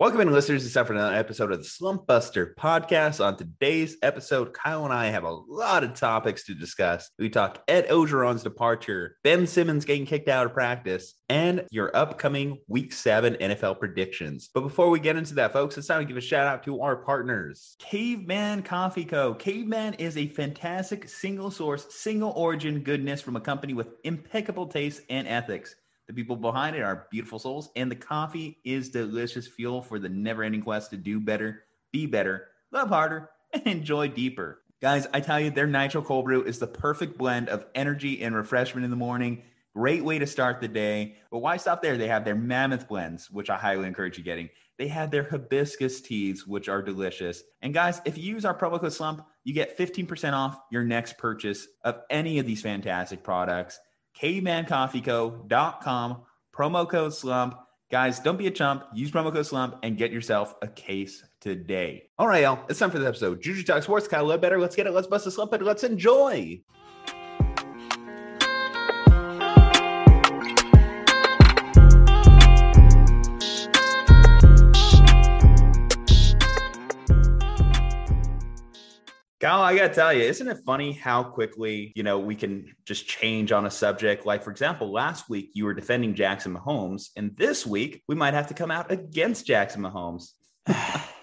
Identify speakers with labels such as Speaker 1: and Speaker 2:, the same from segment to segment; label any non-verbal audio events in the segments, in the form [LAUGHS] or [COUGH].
Speaker 1: Welcome in, listeners, to for another episode of the Slump Buster podcast. On today's episode, Kyle and I have a lot of topics to discuss. We talk Ed Orgeron's departure, Ben Simmons getting kicked out of practice, and your upcoming Week 7 NFL predictions. But before we get into that, folks, it's time to give a shout out to our partners. Caveman Coffee Co. Caveman is a fantastic single source, single origin goodness from a company with impeccable taste and ethics. The people behind it are beautiful souls, and the coffee is delicious fuel for the never ending quest to do better, be better, love harder, and enjoy deeper. Guys, I tell you, their Nitro Cold Brew is the perfect blend of energy and refreshment in the morning. Great way to start the day. But why stop there? They have their mammoth blends, which I highly encourage you getting. They have their hibiscus teas, which are delicious. And guys, if you use our promo code SLUMP, you get 15% off your next purchase of any of these fantastic products cavemancoffeeco.com, promo code slump. Guys, don't be a chump. Use promo code slump and get yourself a case today. All right, y'all. It's time for the episode. Juju Talk Sports, Kyle better. Let's get it. Let's bust a slump and let's enjoy. Kyle, I gotta tell you, isn't it funny how quickly you know we can just change on a subject? Like, for example, last week you were defending Jackson Mahomes, and this week we might have to come out against Jackson Mahomes. [LAUGHS]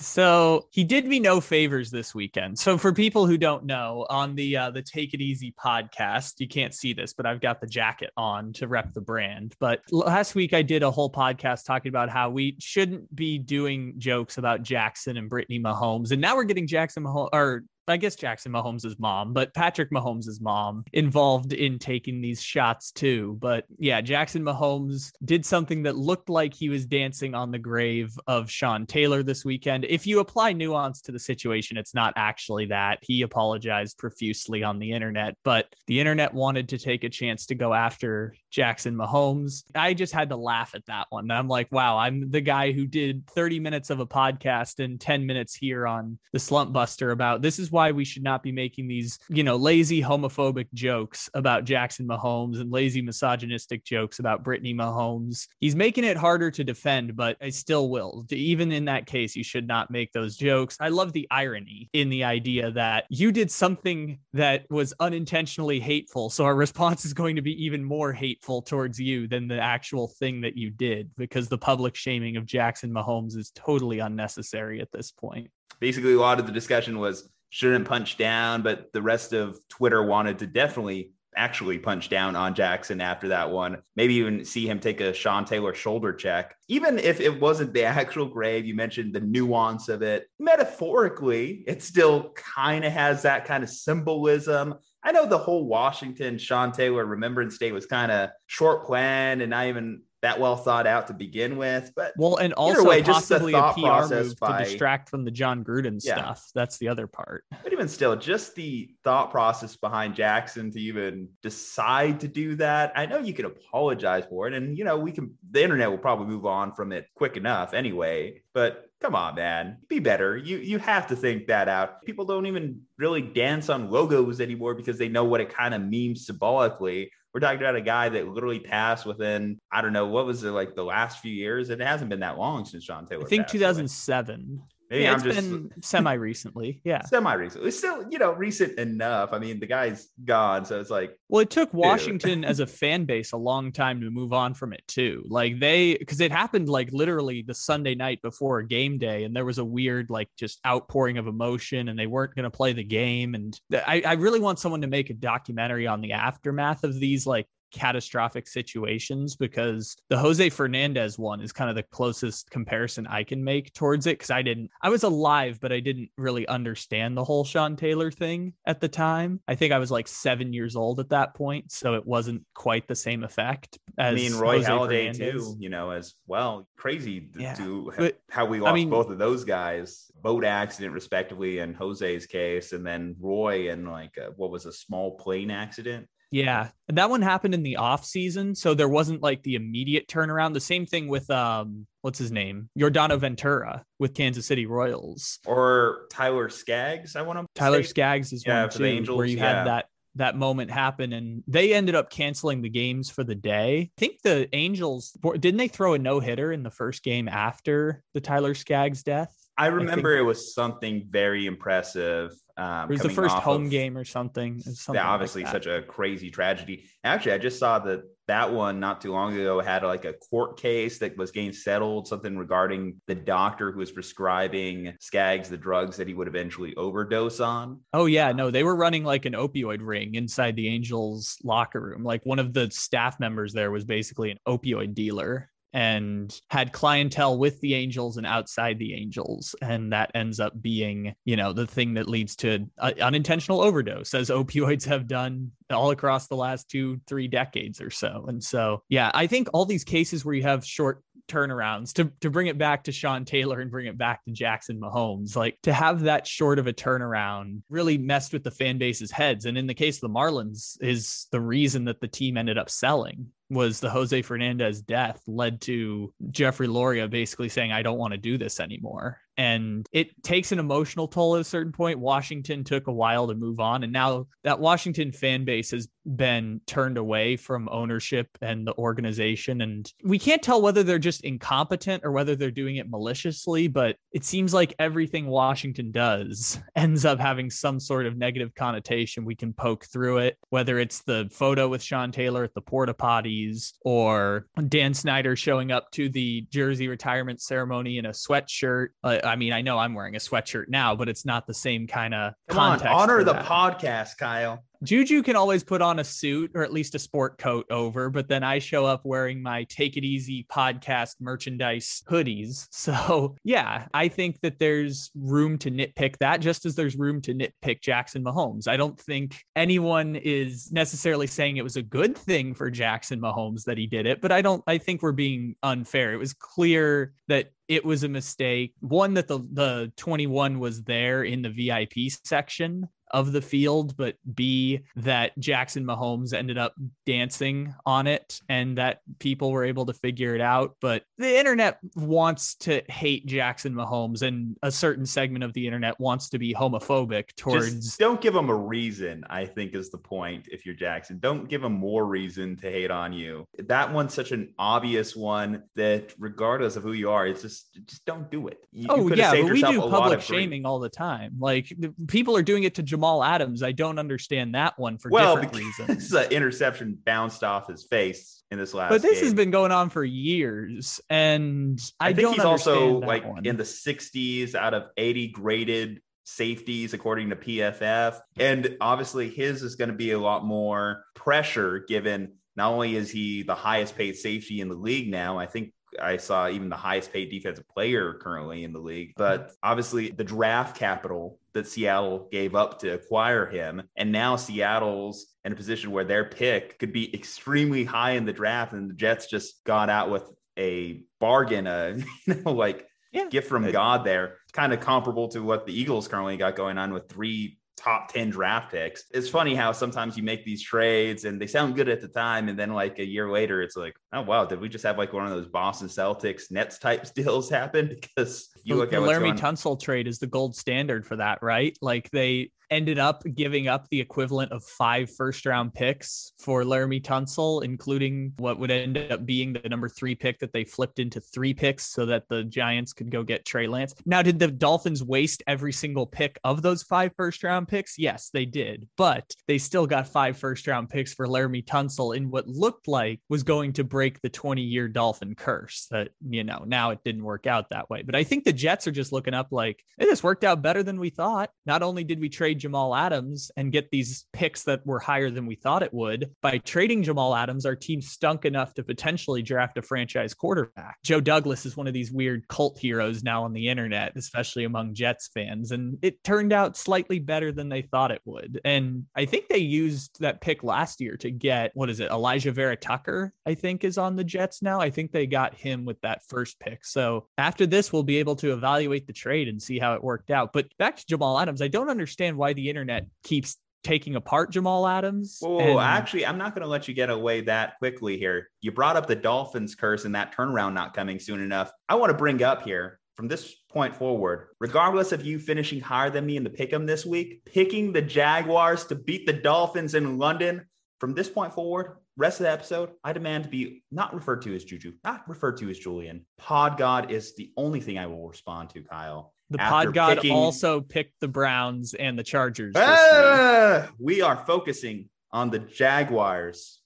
Speaker 2: So he did me no favors this weekend. So for people who don't know, on the uh, the Take It Easy podcast, you can't see this, but I've got the jacket on to rep the brand. But last week I did a whole podcast talking about how we shouldn't be doing jokes about Jackson and Brittany Mahomes, and now we're getting Jackson Mahomes or I guess Jackson Mahomes' mom, but Patrick Mahomes' mom involved in taking these shots too. But yeah, Jackson Mahomes did something that looked like he was dancing on the grave of Sean Taylor this weekend. If you apply nuance to the situation, it's not actually that. He apologized profusely on the internet, but the internet wanted to take a chance to go after Jackson Mahomes. I just had to laugh at that one. I'm like, wow, I'm the guy who did 30 minutes of a podcast and 10 minutes here on the Slump Buster about this is why why we should not be making these, you know, lazy homophobic jokes about Jackson Mahomes and lazy misogynistic jokes about Brittany Mahomes. He's making it harder to defend, but I still will. Even in that case, you should not make those jokes. I love the irony in the idea that you did something that was unintentionally hateful. So our response is going to be even more hateful towards you than the actual thing that you did because the public shaming of Jackson Mahomes is totally unnecessary at this point.
Speaker 1: Basically, a lot of the discussion was shouldn't punch down, but the rest of Twitter wanted to definitely actually punch down on Jackson after that one. Maybe even see him take a Sean Taylor shoulder check. Even if it wasn't the [LAUGHS] actual grave, you mentioned the nuance of it. Metaphorically, it still kind of has that kind of symbolism. I know the whole Washington Sean Taylor Remembrance Day was kind of short planned and not even that well thought out to begin with. But
Speaker 2: well, and also way, possibly a PR move by, to distract from the Jon Gruden yeah. stuff. That's the other part.
Speaker 1: But even still, just the thought process behind Jackson to even decide to do that. I know you can apologize for it, and you know we can. The internet will probably move on from it quick enough anyway. But come on, man, be better. You you have to think that out. People don't even really dance on logos anymore because they know what it kind of means symbolically we're talking about a guy that literally passed within, I don't know, what was it like the last few years? It hasn't been that long since Sean Taylor.
Speaker 2: I think 2007. Maybe yeah, I'm just been semi recently. Yeah.
Speaker 1: Semi recently. It's still, you know, recent enough. I mean, the guy's gone. So it's like.
Speaker 2: Well, it took Washington as a fan base a long time to move on from it, too. Like they, because it happened like literally the Sunday night before a game day. And there was a weird, like, just outpouring of emotion and they weren't going to play the game. And I, I really want someone to make a documentary on the aftermath of these, like, catastrophic situations because the Jose Fernandez one is kind of the closest comparison I can make towards it because I didn't I was alive but I didn't really understand the whole Sean Taylor thing at the time. I think I was like 7 years old at that point so it wasn't quite the same effect
Speaker 1: as I mean Roy Jose Halladay too, you know, as well. Crazy yeah. to but, how we lost I mean, both of those guys, boat accident respectively in Jose's case and then Roy and like a, what was a small plane accident.
Speaker 2: Yeah. And that one happened in the off season. So there wasn't like the immediate turnaround. The same thing with um what's his name? Yordano Ventura with Kansas City Royals.
Speaker 1: Or Tyler Skaggs, I want to
Speaker 2: Tyler say. Skaggs is yeah, one too, Angels, where you yeah. had that that moment happen and they ended up canceling the games for the day. I think the Angels didn't they throw a no-hitter in the first game after the Tyler Skaggs death?
Speaker 1: I remember I it was something very impressive.
Speaker 2: Um, it was the first home of, game or something. something
Speaker 1: yeah, obviously like such a crazy tragedy. Actually, I just saw that that one not too long ago had like a court case that was getting settled, something regarding the doctor who was prescribing Skaggs the drugs that he would eventually overdose on.
Speaker 2: Oh yeah, no, they were running like an opioid ring inside the Angels locker room. Like one of the staff members there was basically an opioid dealer and had clientele with the angels and outside the angels and that ends up being you know the thing that leads to unintentional overdose as opioids have done all across the last two three decades or so and so yeah i think all these cases where you have short turnarounds to, to bring it back to Sean Taylor and bring it back to Jackson Mahomes. Like to have that short of a turnaround really messed with the fan base's heads. And in the case of the Marlins, is the reason that the team ended up selling was the Jose Fernandez death led to Jeffrey Loria basically saying, I don't want to do this anymore and it takes an emotional toll at a certain point. Washington took a while to move on, and now that Washington fan base has been turned away from ownership and the organization, and we can't tell whether they're just incompetent or whether they're doing it maliciously. But it seems like everything Washington does [LAUGHS] ends up having some sort of negative connotation. We can poke through it, whether it's the photo with Sean Taylor at the porta potties or Dan Snyder showing up to the jersey retirement ceremony in a sweatshirt. Uh, I mean, I know I'm wearing a sweatshirt now, but it's not the same kind of context.
Speaker 1: On, honor the podcast, Kyle.
Speaker 2: Juju can always put on a suit or at least a sport coat over, but then I show up wearing my Take It Easy podcast merchandise hoodies. [LAUGHS] So, yeah, I think that there's room to nitpick that just as there's room to nitpick Jackson Mahomes. I don't think anyone is necessarily saying it was a good thing for Jackson Mahomes that he did it, but I don't, I think we're being unfair. It was clear that it was a mistake. One, that the, the 21 was there in the VIP section of the field, but B, that Jackson Mahomes ended up dancing on it and that people were able to figure it out. But the internet wants to hate Jackson Mahomes, and a certain segment of the internet wants to be homophobic towards.
Speaker 1: Just don't give them a reason, I think, is the point. If you're Jackson, don't give them more reason to hate on you. That one's such an obvious one that, regardless of who you are, it's just just don't do it.
Speaker 2: You, oh, you yeah, but we do public shaming all the time. Like people are doing it to Jamal Adams, I don't understand that one for well, different reasons. [LAUGHS]
Speaker 1: an interception bounced off his face in this last.
Speaker 2: But this
Speaker 1: game.
Speaker 2: has been going on for years, and I, I think he's also
Speaker 1: like
Speaker 2: one.
Speaker 1: in the 60s out of 80 graded safeties according to PFF, and obviously his is going to be a lot more pressure given. Not only is he the highest paid safety in the league now, I think I saw even the highest paid defensive player currently in the league. But obviously, the draft capital that Seattle gave up to acquire him. And now Seattle's in a position where their pick could be extremely high in the draft. And the Jets just got out with a bargain, uh, a, [LAUGHS] you know, like yeah. gift from God there. Kind of comparable to what the Eagles currently got going on with three top 10 draft picks. It's funny how sometimes you make these trades and they sound good at the time. And then like a year later, it's like, oh, wow, did we just have like one of those Boston Celtics Nets type [LAUGHS] deals happen? [LAUGHS] Because you look
Speaker 2: the
Speaker 1: at
Speaker 2: the Laremy Tunsil trade is the gold standard for that, right? Like they ended up giving up the equivalent of five first round picks for Laremy Tunsil, including what would end up being the number three pick that they flipped into three picks so that the Giants could go get Trey Lance. Now, did the Dolphins waste every single pick of those five first round picks? Yes, they did, but they still got five first round picks for Laremy Tunsil in what looked like was going to break the 20 year Dolphin curse. That, you know, now it didn't work out that way. But I think the Jets are just looking up like, hey, this worked out better than we thought. Not only did we trade Jamal Adams and get these picks that were higher than we thought it would. By trading Jamal Adams, our team stunk enough to potentially draft a franchise quarterback. Joe Douglas is one of these weird cult heroes now on the internet, especially among Jets fans. And it turned out slightly better than they thought it would. And I think they used that pick last year to get, what is it, Alijah Vera-Tucker, I think is on the Jets now. I think they got him with that first pick. So after this, we'll be able to evaluate the trade and see how it worked out. But back to Jamal Adams, I don't understand why the internet keeps taking apart Jamal Adams.
Speaker 1: Oh, and... actually, I'm not going to let you get away that quickly here. You brought up the Dolphins curse and that turnaround not coming soon enough. I want to bring up here from this point forward, regardless of you finishing higher than me in the pick 'em this week, picking the Jaguars to beat the Dolphins in London from this point forward, rest of the episode, I demand to be not referred to as Juju, not referred to as Julian. Pod God is the only thing I will respond to, Kyle.
Speaker 2: The pod god
Speaker 1: picking-
Speaker 2: also picked the Browns and the Chargers.
Speaker 1: Ah, we are focusing on the Jaguars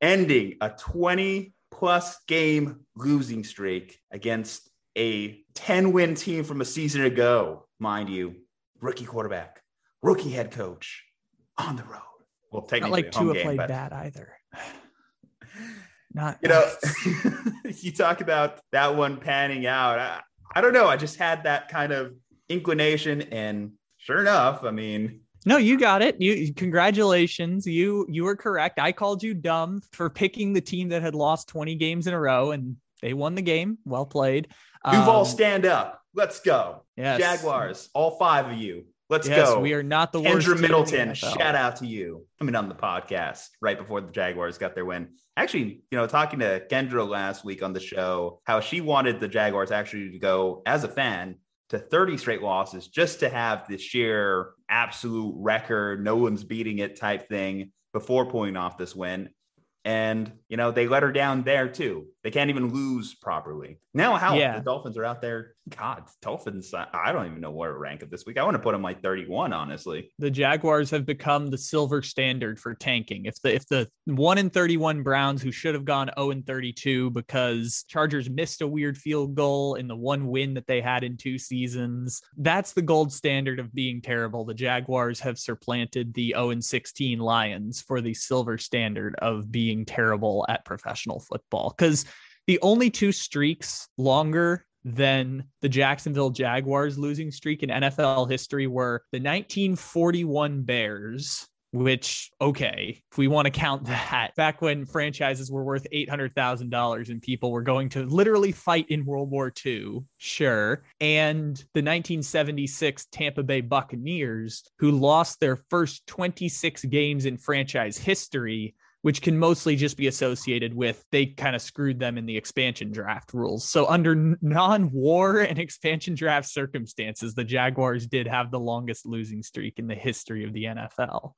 Speaker 1: ending a 20 plus game losing streak against a 10 win team from a season ago, mind you. Rookie quarterback, rookie head coach on the road. Well,
Speaker 2: Not
Speaker 1: technically,
Speaker 2: like
Speaker 1: home
Speaker 2: Tua
Speaker 1: game,
Speaker 2: played
Speaker 1: but-
Speaker 2: bad either. [LAUGHS] Not
Speaker 1: you know, [LAUGHS] you talk about that one panning out. I, I don't know. I just had that kind of inclination, and sure enough, I mean,
Speaker 2: No, you got it. You congratulations. You you were correct. I called you dumb for picking the team that had lost 20 games in a row and they won the game. Well played.
Speaker 1: Duval,
Speaker 2: Um,
Speaker 1: stand up. Let's go.
Speaker 2: yes.
Speaker 1: Jaguars, all five of you. Let's
Speaker 2: yes,
Speaker 1: go.
Speaker 2: we are not the worst.
Speaker 1: Kendra
Speaker 2: in
Speaker 1: Middleton, shout out to you. Coming on the podcast right before the Jaguars got their win. Actually, you know, talking to Kendra last week on the show, how she wanted the Jaguars actually to go as a fan to 30 straight losses just to have the sheer absolute record, no one's beating it type thing before pulling off this win. And, you know, they let her down there too. They can't even lose properly. Now, how
Speaker 2: Yeah.
Speaker 1: the Dolphins are out there. God, Dolphins, I- don't even know where to rank it this week. I want to put them like 31, honestly.
Speaker 2: the Jaguars have become the silver standard for tanking. If the if the one in 31 Browns who should have gone 0 and 32 because Chargers missed a weird field goal in the one win that they had in two seasons, that's the gold standard of being terrible. The Jaguars have supplanted the 0 and 16 Lions for the silver standard of being terrible at professional football. Because the only two streaks longer than the Jacksonville Jaguars losing streak in NFL history were the 1941 Bears, which, okay, if we want to count that, back when franchises were worth $800,000 and people were going to literally fight in World War II, sure. And the 1976 Tampa Bay Buccaneers, who lost their first 26 games in franchise history which can mostly just be associated with they kind of screwed them in the expansion draft rules. So under non-war and expansion draft circumstances, the Jaguars did have the longest losing streak in the history of the NFL.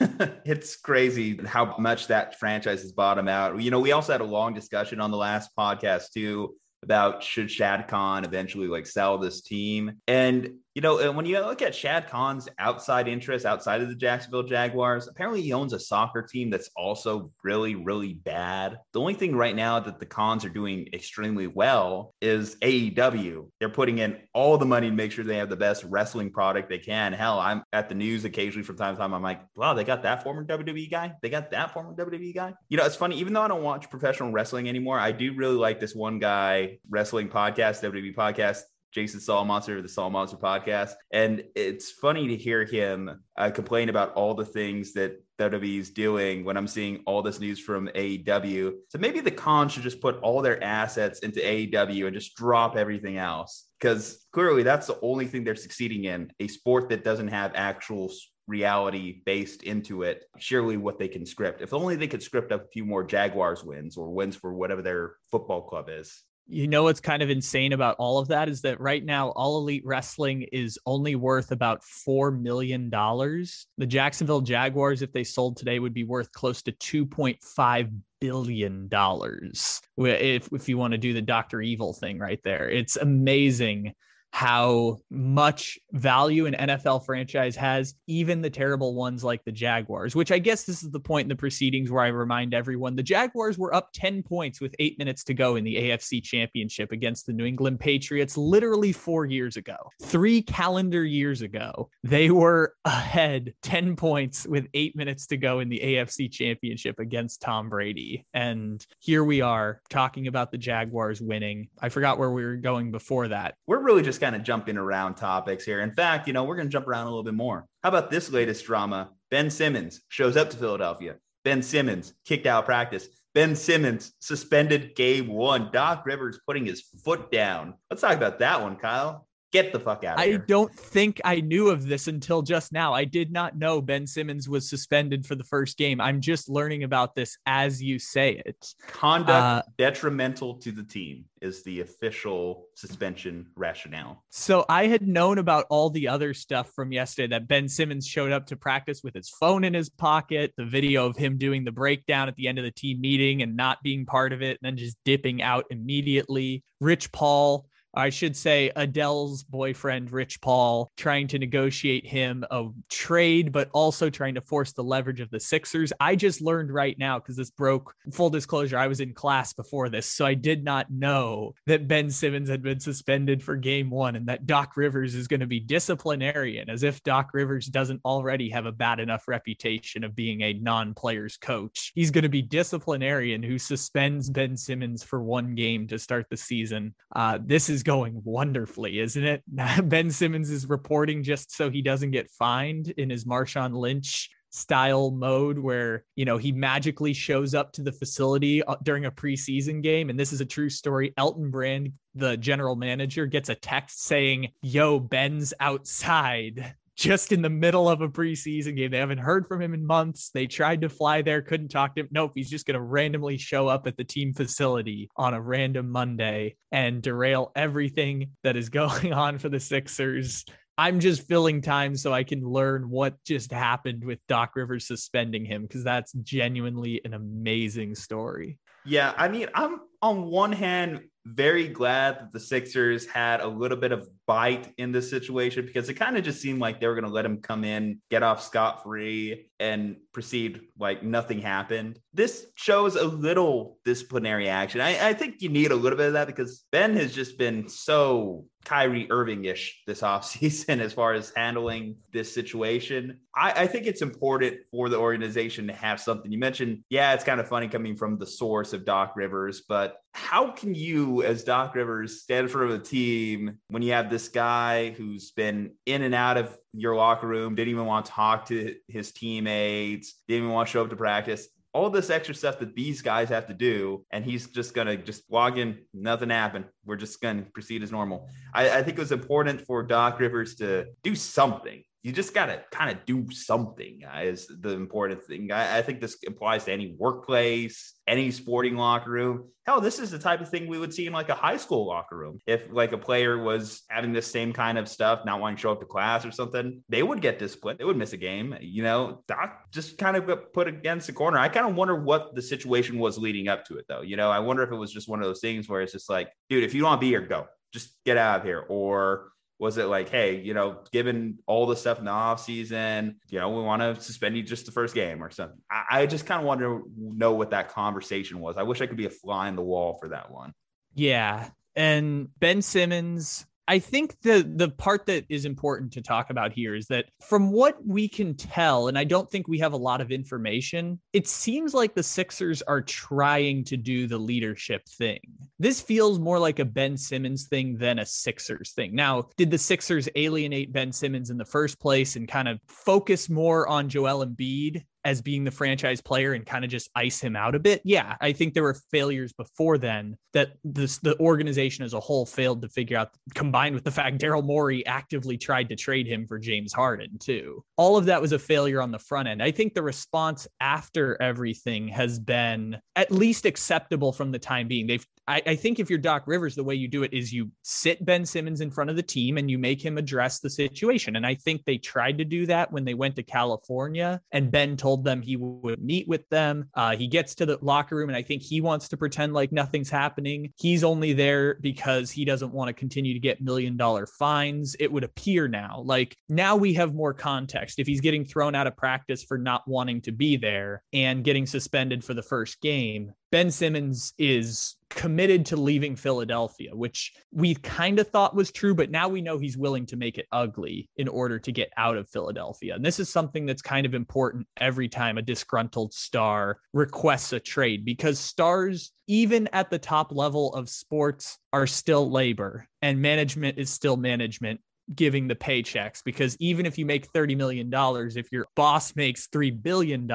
Speaker 2: [LAUGHS]
Speaker 1: it's crazy how much that franchise has bottomed out. You know, we also had a long discussion on the last podcast too about should Shad Khan eventually like sell this team. And you know, when you look at Shad Khan's outside interests outside of the Jacksonville Jaguars, apparently he owns a soccer team that's also really, really bad. The only thing right now that the Khans are doing extremely well is AEW. They're putting in all the money to make sure they have the best wrestling product they can. Hell, I'm at the news occasionally from time to time. I'm like, wow, they got that former WWE guy. They got that former WWE guy. You know, it's funny. Even though I don't watch professional wrestling anymore, I do really like this one guy wrestling podcast, WWE podcast. Jason Saul Monster of the Saul Monster podcast. And it's funny to hear him uh, complain about all the things that WWE is doing when I'm seeing all this news from AEW. So maybe the Khans should just put all their assets into AEW and just drop everything else. Because clearly that's the only thing they're succeeding in a sport that doesn't have actual reality based into it. Surely what they can script. If only they could script up a few more Jaguars wins or wins for whatever their football club is.
Speaker 2: You know what's kind of insane about all of that is that right now all elite wrestling is only worth about four million dollars. The Jacksonville Jaguars, if they sold today, would be worth close to two point five billion dollars. If if you want to do the Doctor Evil thing right there, it's amazing how much value an NFL franchise has, even the terrible ones like the Jaguars, which I guess this is the point in the proceedings where I remind everyone the Jaguars were up 10 points with eight minutes to go in the AFC championship against the New England Patriots literally four years ago, three calendar years ago. They were ahead 10 points with eight minutes to go in the AFC championship against Tom Brady. And here we are talking about the Jaguars winning. I forgot where we were going before that.
Speaker 1: We're really just kind of jumping around topics here. In fact, you know, we're going to jump around a little bit more. How about this latest drama? Ben Simmons shows up to Philadelphia. Ben Simmons kicked out of practice. Ben Simmons suspended game one. Doc Rivers putting his foot down. Let's talk about that one, Kyle. Get the fuck out of
Speaker 2: I
Speaker 1: here.
Speaker 2: don't think I knew of this until just now. I did not know Ben Simmons was suspended for the first game. I'm just learning about this as you say it.
Speaker 1: Conduct
Speaker 2: Uh,
Speaker 1: detrimental to the team is the official suspension rationale.
Speaker 2: So I had known about all the other stuff from yesterday that Ben Simmons showed up to practice with his phone in his pocket, the video of him doing the breakdown at the end of the team meeting and not being part of it, and then just dipping out immediately. Rich Paul I should say Adele's boyfriend, Rich Paul, trying to negotiate him a trade, but also trying to force the leverage of the Sixers. I just learned right now because this broke full disclosure. I was in class before this, so I did not know that Ben Simmons had been suspended for game one and that Doc Rivers is going to be disciplinarian, as if Doc Rivers doesn't already have a bad enough reputation of being a non player's coach. He's going to be disciplinarian who suspends Ben Simmons for one game to start the season. Uh, this is going wonderfully, isn't it? [LAUGHS] ben Simmons is reporting just so he doesn't get fined in his Marshawn Lynch style mode where you know he magically shows up to the facility uh, during a preseason game. And this is a true story. Elton Brand the general manager gets a text saying yo ben's outside just in the middle of a preseason game. They haven't heard from him in months. They tried to fly there, couldn't talk to him. Nope, he's just going to randomly show up at the team facility on a random Monday and derail everything that is [LAUGHS] going on for the Sixers. I'm just filling time so I can learn what just happened with Doc Rivers suspending him because that's genuinely an amazing story.
Speaker 1: Yeah, I mean, I'm on one hand very glad that the Sixers had a little bit of bite in this situation because it kind of just seemed like they were going to let him come in, get off scot free, and proceed like nothing happened. This shows a little disciplinary action. I, I think you need a little bit of that because Ben has just been so Kyrie Irving ish this offseason [LAUGHS] as far as handling this situation. I, I, think it's important for the organization to have something. You mentioned, yeah, it's kind of funny coming from the source of Doc Rivers, but how can you, as Doc Rivers, stand in front of a team when you have this guy who's been in and out of your locker room, didn't even want to talk to his teammates, didn't even want to show up to practice? All this extra stuff that these guys have to do, and he's just gonna just log in, nothing happened. We're just gonna proceed as normal. I, I think it was important for Doc Rivers to do something. You just gotta kind of do something uh, is the important thing. I, I think this applies to any workplace, any sporting locker room. Hell, this is the type of thing we would see in like a high school locker room. If like a player was having the same kind of stuff, not wanting to show up to class or something, they would get disciplined. They would miss a game. You know, Doc just kind of got put against the corner. I kind of wonder what the situation was leading up to it, though. You know, I wonder if it was just one of those things where it's just like, dude, if you don't want to be here, go. Just get out of here. Or was it like, hey, you know, given all the stuff in the off season, you know, we want to suspend you just the first game or something? I, I just kind of want to know what that conversation was. I wish I could be a fly in the wall for that one.
Speaker 2: Yeah. And Ben Simmons, I think the the part that is important to talk about here is that from what we can tell, and I don't think we have a lot of information, it seems like the Sixers are trying to do the leadership thing. This feels more like a Ben Simmons thing than a Sixers thing. Now, did the Sixers alienate Ben Simmons in the first place and kind of focus more on Joel Embiid as being the franchise player and kind of just ice him out a bit. Yeah, I think there were failures before then that this the organization as a whole failed to figure out combined with the fact Daryl Morey actively tried to trade him for James Harden too. All of that was a failure on the front end. I think the response after everything has been at least acceptable from the time being. They've I, I think if you're Doc Rivers, the way you do it is you sit Ben Simmons in front of the team and you make him address the situation. And I think they tried to do that when they went to California and Ben told them he would meet with them. Uh, he gets to the locker room and I think he wants to pretend like nothing's happening. He's only there because he doesn't want to continue to get million dollar fines. It would appear now. Like now we have more context. If he's getting thrown out of practice for not wanting to be there and getting suspended for the first game, Ben Simmons is committed to leaving Philadelphia, which we kind of thought was true, but now we know he's willing to make it ugly in order to get out of Philadelphia. And this is something that's kind of important every time a disgruntled star requests a trade because stars, even at the top level of sports, are still labor and management is still management giving the paychecks because even if you make $30 million, if your boss makes $3 billion,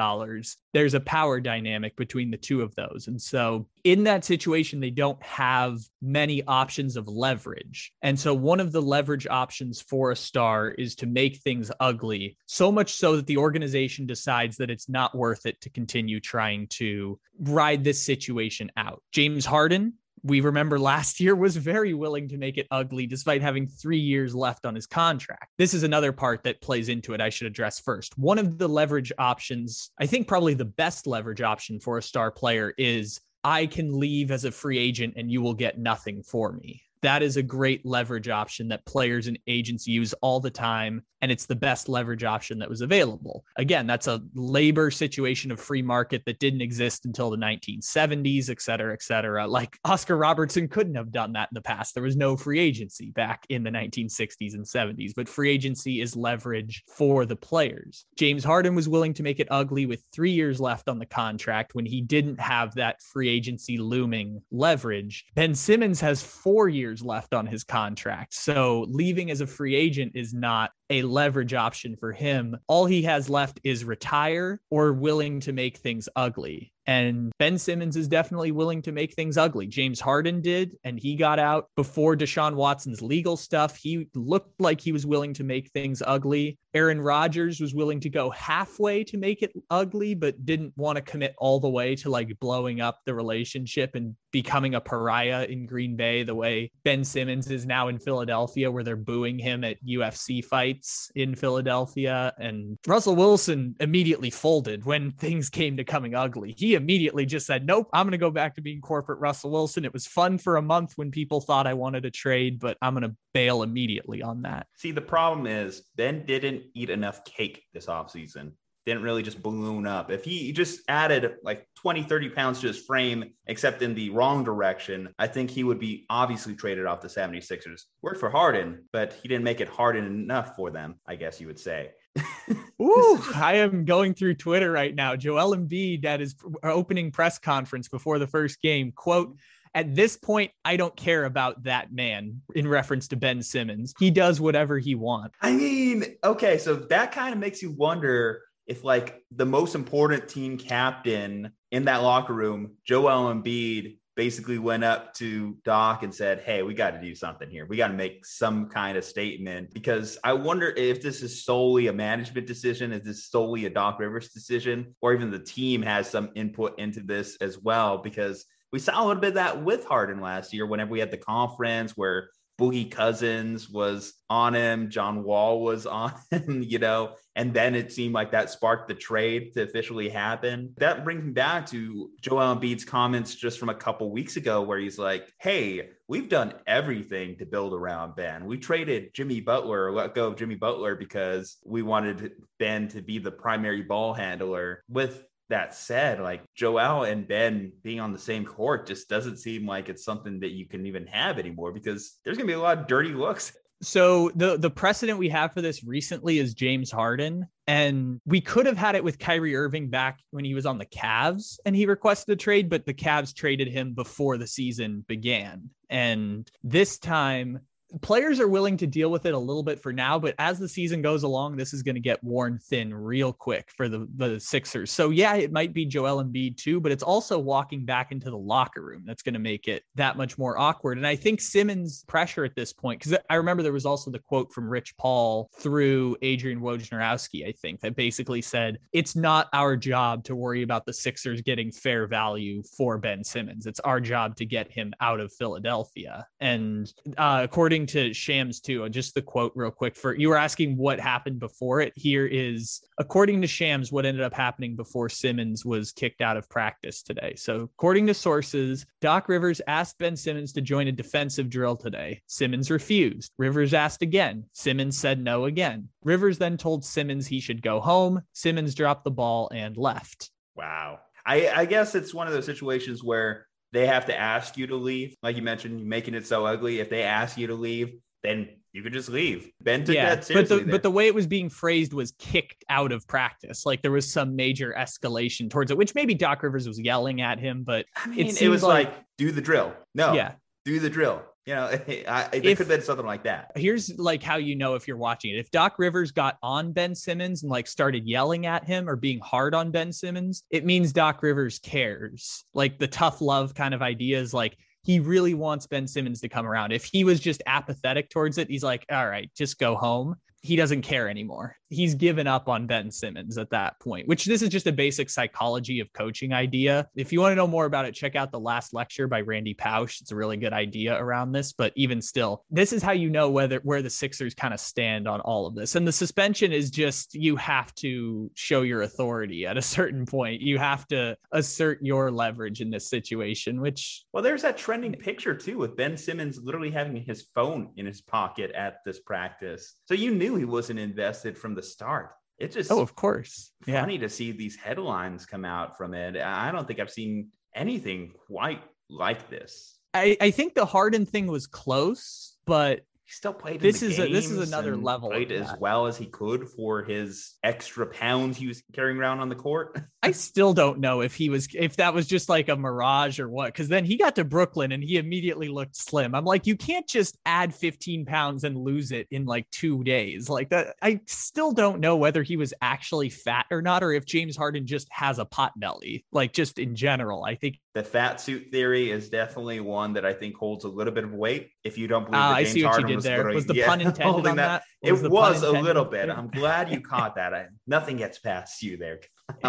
Speaker 2: there's a power dynamic between the two of those. And so in that situation, they don't have many options of leverage. And so one of the leverage options for a star is to make things ugly, so much so that the organization decides that it's not worth it to continue trying to ride this situation out. James Harden we remember last year was very willing to make it ugly despite having three years left on his contract. This is another part that plays into it I should address first. One of the leverage options, I think probably the best leverage option for a star player is I can leave as a free agent and you will get nothing for me that is a great leverage option that players and agents use all the time. And it's the best leverage option that was available. Again, that's a labor situation of free market that didn't exist until the 1970s, et cetera, et cetera. Like Oscar Robertson couldn't have done that in the past. There was no free agency back in the 1960s and 70s, but free agency is leverage for the players. James Harden was willing to make it ugly with three years left on the contract when he didn't have that free agency looming leverage. Ben Simmons has four years years left on his contract. So leaving as a free agent is not a leverage option for him. All he has left is retire or willing to make things ugly. And Ben Simmons is definitely willing to make things ugly. James Harden did, and he got out before Deshaun Watson's legal stuff. He looked like he was willing to make things ugly. Aaron Rodgers was willing to go halfway to make it ugly, but didn't want to commit all the way to like blowing up the relationship and becoming a pariah in Green Bay, the way Ben Simmons is now in Philadelphia, where they're booing him at UFC fights in Philadelphia. And Russell Wilson immediately folded when things came to coming ugly. He immediately just said, Nope, I'm going to go back to being corporate Russell Wilson. It was fun for a month when people thought I wanted to trade, but I'm going to bail immediately on that.
Speaker 1: See, the problem is Ben didn't eat enough cake this offseason. Didn't really just balloon up. If he just added like 20, 30 pounds to his frame, except in the wrong direction, I think he would be obviously traded off the 76ers. Worked for Harden, but he didn't make it Harden enough for them, I guess you would say. [LAUGHS]
Speaker 2: Ooh, I am going through Twitter right now. Joel Embiid at his uh, opening press conference before the first game, quote, at this point, I don't care about that man in reference to Ben Simmons. He does whatever he wants.
Speaker 1: I mean, okay, so that kind of makes you wonder if like the most important team captain in that locker room, Joel Embiid, basically went up to Doc and said, Hey, we got to do something here. We got to make some kind of statement because I wonder if this is solely a management decision. Is this solely a Doc Rivers decision? Or even the team has some input into this as well? Because we saw a little bit of that with Harden last year whenever we had the conference where Boogie Cousins was on him, John Wall was on [LAUGHS] him, you know, and then it seemed like that sparked the trade to officially happen. That brings me back to Joel Embiid's comments just from a couple weeks ago, where he's like, "Hey, we've done everything to build around Ben. We traded Jimmy Butler, let go of Jimmy Butler because we wanted Ben to be the primary ball handler. With that said, like Joel and Ben being on the same court just doesn't seem like it's something that you can even have anymore because there's going to be a lot of dirty looks.
Speaker 2: So the the precedent we have for this recently is James Harden, and we could have had it with Kyrie Irving back when he was on the Cavs and he requested a trade, but the Cavs traded him before the season began. And this time players are willing to deal with it a little bit for now, but as the season goes along, this is going to get worn thin real quick for the, the Sixers. So yeah, it might be Joel Embiid too, but it's also walking back into the locker room that's going to make it that much more awkward. And I think Simmons pressure at this point, because I remember there was also the quote from Rich Paul through Adrian Wojnarowski, I think, that basically said, it's not our job to worry about the Sixers getting fair value for Ben Simmons. It's our job to get him out of Philadelphia. And uh, according to Shams too, uh, just the quote real quick for you were asking what happened before it. Here is according to Shams, what ended up happening before Simmons was kicked out of practice today. So according to sources, Doc Rivers asked Ben Simmons to join a defensive drill today. Simmons refused. Rivers asked again. Simmons said no again. Rivers then told Simmons he should go home. Simmons dropped the ball and left.
Speaker 1: Wow. I, I guess it's one of those situations where they have to ask you to leave. Like you mentioned, making it so ugly. If they ask you to leave, then you could just leave. Ben took yeah, that seriously.
Speaker 2: But the, but the way it was being phrased was kicked out of practice. Like there was some major escalation towards it, which maybe Doc Rivers was yelling at him, but
Speaker 1: I mean, it, it was like, like, do the drill. No, yeah, do the drill. You know, [LAUGHS] I, it
Speaker 2: If-
Speaker 1: could have been something like that.
Speaker 2: Here's like how you know if you're watching it. If Doc Rivers got on Ben Simmons and like started yelling at him or being hard on Ben Simmons, it means Doc Rivers cares. Like the tough love kind of ideas, like he really wants Ben Simmons to come around. If he was just apathetic towards it, he's like, all right, just go home. He doesn't care anymore. He's given up on Ben Simmons at that point, which this is just a basic psychology of coaching idea. If you want to know more about it, check out the last lecture by Randy Pausch. It's a really good idea around this, but even still, this is how you know whether where the Sixers kind of stand on all of this. And the suspension is just you have to show your authority at a [LAUGHS] certain point. You have to assert your leverage in this situation, which
Speaker 1: Well, there's that trending picture too with Ben Simmons literally having his phone in his pocket at this practice. So you knew wasn't invested from the start. It's just
Speaker 2: oh, of course. Yeah.
Speaker 1: funny to see these headlines come out from it. I don't think I've seen anything quite like this.
Speaker 2: I, I think the Harden thing was close, but
Speaker 1: He still played.
Speaker 2: This is a- this is another level
Speaker 1: Played as well as he could for his extra pounds he was carrying around on the court. [LAUGHS]
Speaker 2: I still don't know if he was if that was just like a mirage or what. Because then he got to Brooklyn and he immediately looked slim. I'm like, you can't just add 15 pounds and lose it in like two days. Like that, I still don't know whether he was actually fat or not, or if James Harden just has a pot belly. Like just in general, I think.
Speaker 1: The fat suit theory is definitely one that I think holds a little bit of weight. If you don't believe
Speaker 2: Ah,
Speaker 1: that
Speaker 2: I see what
Speaker 1: Harden
Speaker 2: you did
Speaker 1: was
Speaker 2: there. Was the
Speaker 1: yeah,
Speaker 2: pun [LAUGHS] intended
Speaker 1: holding
Speaker 2: on that?
Speaker 1: It
Speaker 2: Was
Speaker 1: was, a little bit. I'm glad you caught that. I, nothing gets past you there. [LAUGHS]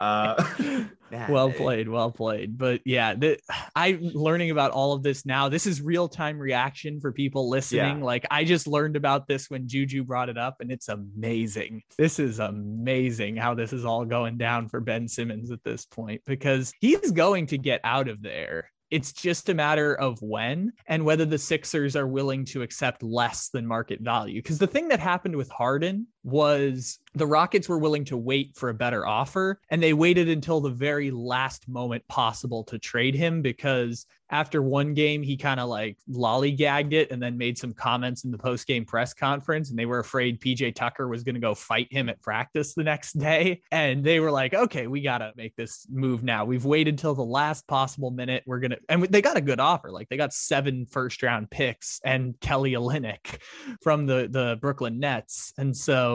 Speaker 1: uh,
Speaker 2: well played well played. But yeah the, i'm learning about all of this now this is real-time reaction for people listening. Like i just learned about this when juju brought it up and it's amazing. This is amazing how this is all going down for ben simmons at this point because he's going to get out of there. It's just a matter of when and whether the Sixers are willing to accept less than market value. Because the thing that happened with Harden was the Rockets were willing to wait for a better offer and they waited until the very last moment possible to trade him because after one game he kind of like lollygagged it and then made some comments in the post-game press conference and they were afraid PJ Tucker was going to go fight him at practice the next [LAUGHS] day. And they were like okay we got to make this move now. We've waited till the last possible minute. We're going to and they got a good offer. Like they got seven first round picks and Kelly Olynyk [LAUGHS] from the the Brooklyn Nets. And so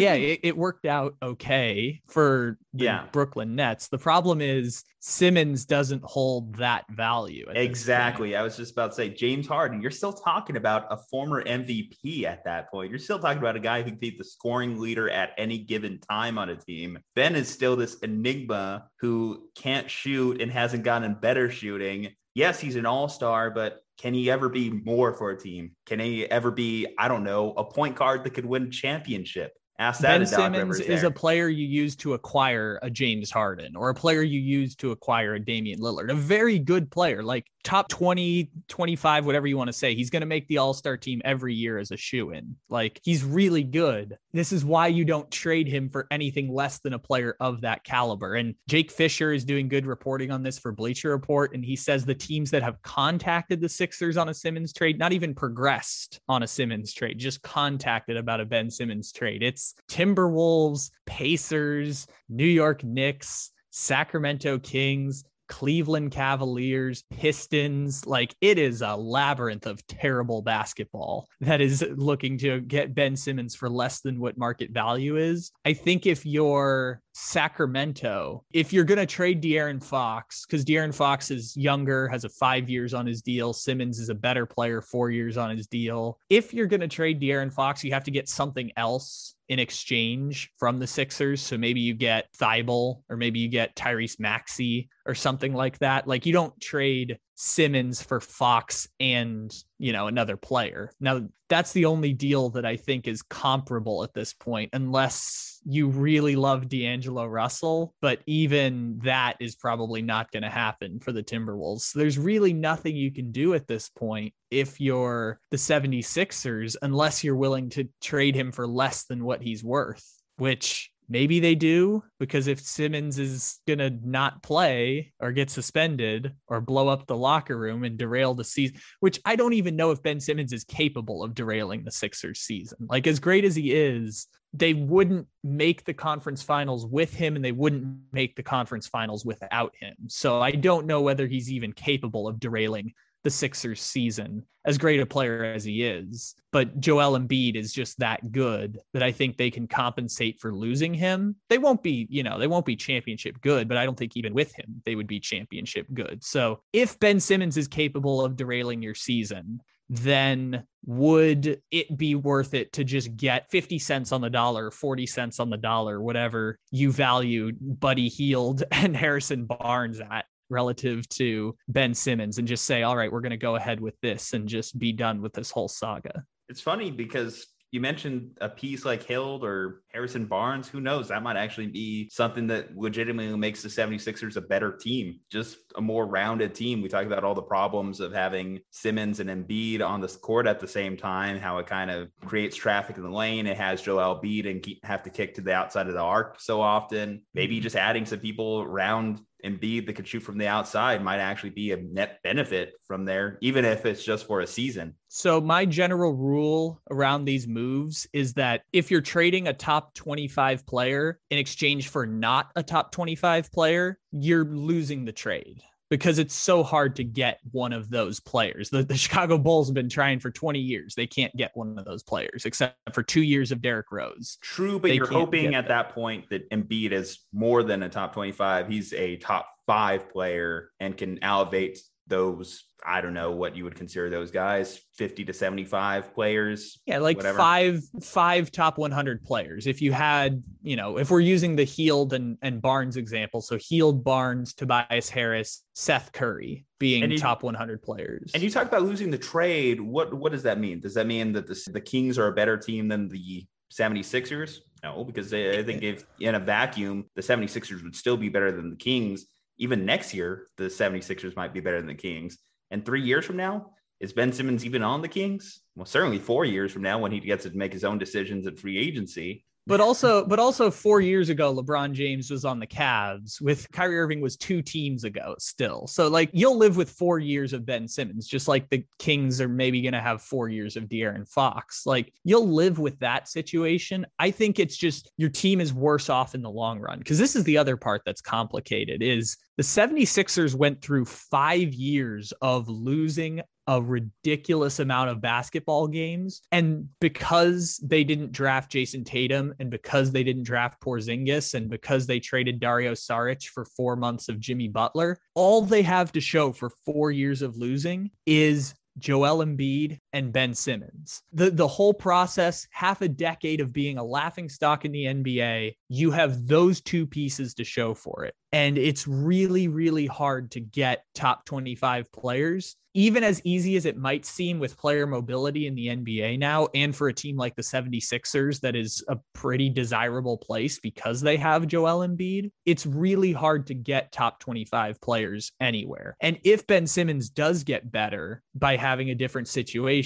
Speaker 2: yeah,
Speaker 1: think-
Speaker 2: it, it worked out okay for the
Speaker 1: Yeah.
Speaker 2: Brooklyn Nets. The problem is Simmons doesn't hold that value. at this point.
Speaker 1: Exactly. I was just about to say, James Harden, you're still talking about a former MVP at that point. You're still talking about a guy who could be the scoring leader at any given time on a team. Ben is still this enigma who can't shoot and hasn't gotten better shooting. Yes, he's an all star, but can he ever be more for a team? Can he ever be, I don't know, a point guard that could win a championship? Ask that
Speaker 2: Ben Simmons is a player you use to acquire a James Harden or a player you use to acquire a Damian Lillard, a very good player, like top 20, 25, whatever you want to say. He's going to make the all star team every year as a shoe in. Like he's really good. This is why you don't trade him for anything less than a player of that caliber. And Jake Fisher is doing good reporting on this for Bleacher Report. And he says the teams that have contacted the Sixers on a Simmons trade, not even progressed on a Simmons trade, just contacted about a Ben Simmons trade. It's Timberwolves, Pacers, New York Knicks, Sacramento Kings, Cleveland Cavaliers, Pistons. Like it is a labyrinth of terrible basketball that is looking to get Ben Simmons for less than what market value is. I think if you're Sacramento, if you're going to trade De'Aaron Fox, because De'Aaron Fox is younger, has a five years on his deal. Simmons is a better player, four years on his deal. If you're going to trade De'Aaron Fox, you have to get something else in exchange from the Sixers. So maybe you get Thybulle or maybe you get Tyrese Maxey or something like that. Like you don't trade Simmons for Fox and, you know, another player. Now, that's the only deal that I think is comparable at this point, unless you really love D'Angelo Russell. But even that is probably not going to happen for the Timberwolves. So there's really nothing you can do at this point if you're the 76ers, unless you're willing to trade him for less than what he's worth, which maybe they do because if Simmons is going to not play or get suspended or blow up the locker room and derail the season, which I don't even know if Ben Simmons is capable of derailing the Sixers season. Like as great as he is, they wouldn't make the conference finals with him and they wouldn't make the conference finals without him. So I don't know whether he's even capable of derailing the Sixers season, as great a player as he is. But Joel Embiid is just that good that I think they can compensate for losing him. They won't be, you know, they won't be championship good, but I don't think even with him, they would be championship good. So if Ben Simmons is capable of derailing your season, then would it be worth it to just get 50 cents on the dollar, 40 cents on the dollar, whatever you value Buddy Hield [LAUGHS] and Harrison Barnes at relative to Ben Simmons and just say, all right, we're going to go ahead with this and just be done with this whole saga?
Speaker 1: It's funny because you mentioned a piece like Hield or Harrison Barnes. Who knows? That might actually be something that legitimately makes the 76ers a better team, just a more rounded team. We talk about all the problems of having Simmons and Embiid on the court at the same time, how it kind of creates traffic in the lane. It has Joel Embiid and have to kick to the outside of the arc so often. Maybe mm-hmm. just adding some people around Embiid that could shoot from the outside might actually be a net benefit from there, even if it's just for a season.
Speaker 2: So, my general rule around these moves is that if you're trading a top 25 player in exchange for not a top 25 player, you're losing the trade because it's so hard to get one of those players. The, the [LAUGHS] Chicago Bulls have been trying for 20 years. They can't get one of those players except for two years of Derrick Rose.
Speaker 1: True, but they you're hoping at that point that Embiid is more than a top 25. He's a top five player and can elevate those I don't know what you would consider those guys 50 to 75 players.
Speaker 2: Yeah, like whatever. five five top 100 players. If you had, you know, if we're using the Hield and and Barnes example, so Hield, Barnes, Tobias Harris, Seth Curry being you, top 100 players.
Speaker 1: And you talk about losing the trade, what what does that mean? Does that mean that the the Kings are a better team than the 76ers? No, because they, I think if in a vacuum, the 76ers would still be better than the Kings even next year, the 76ers might be better than the Kings. And three years from now, is Ben Simmons even on the Kings? Well, certainly four years from now when he gets to make his own decisions at free agency.
Speaker 2: But also, but also four years ago, LeBron James was on the Cavs with Kyrie Irving was two teams ago still. So like you'll live with four years of Ben Simmons, just like the Kings are maybe gonna have four years of De'Aaron Fox. Like you'll live with that situation. I think it's just your team is worse off in the long run. Cause this is the other part that's complicated is the 76ers went through five years of losing a ridiculous amount of basketball games. And because they didn't draft Jayson Tatum and because they didn't draft Porzingis and because they traded Dario Saric for four months of Jimmy Butler, all they have to show for four years of losing is Joel Embiid, and Ben Simmons. The the whole process, half a decade of being a laughing stock in the NBA, you have those two pieces to show for it. And it's really really hard to get top 25 players even as easy as it might seem with player mobility in the NBA now, and for a team like the 76ers, that is a pretty desirable place because they have Joel Embiid, it's really hard to get top 25 players anywhere. And if Ben Simmons does get better by having a different situation,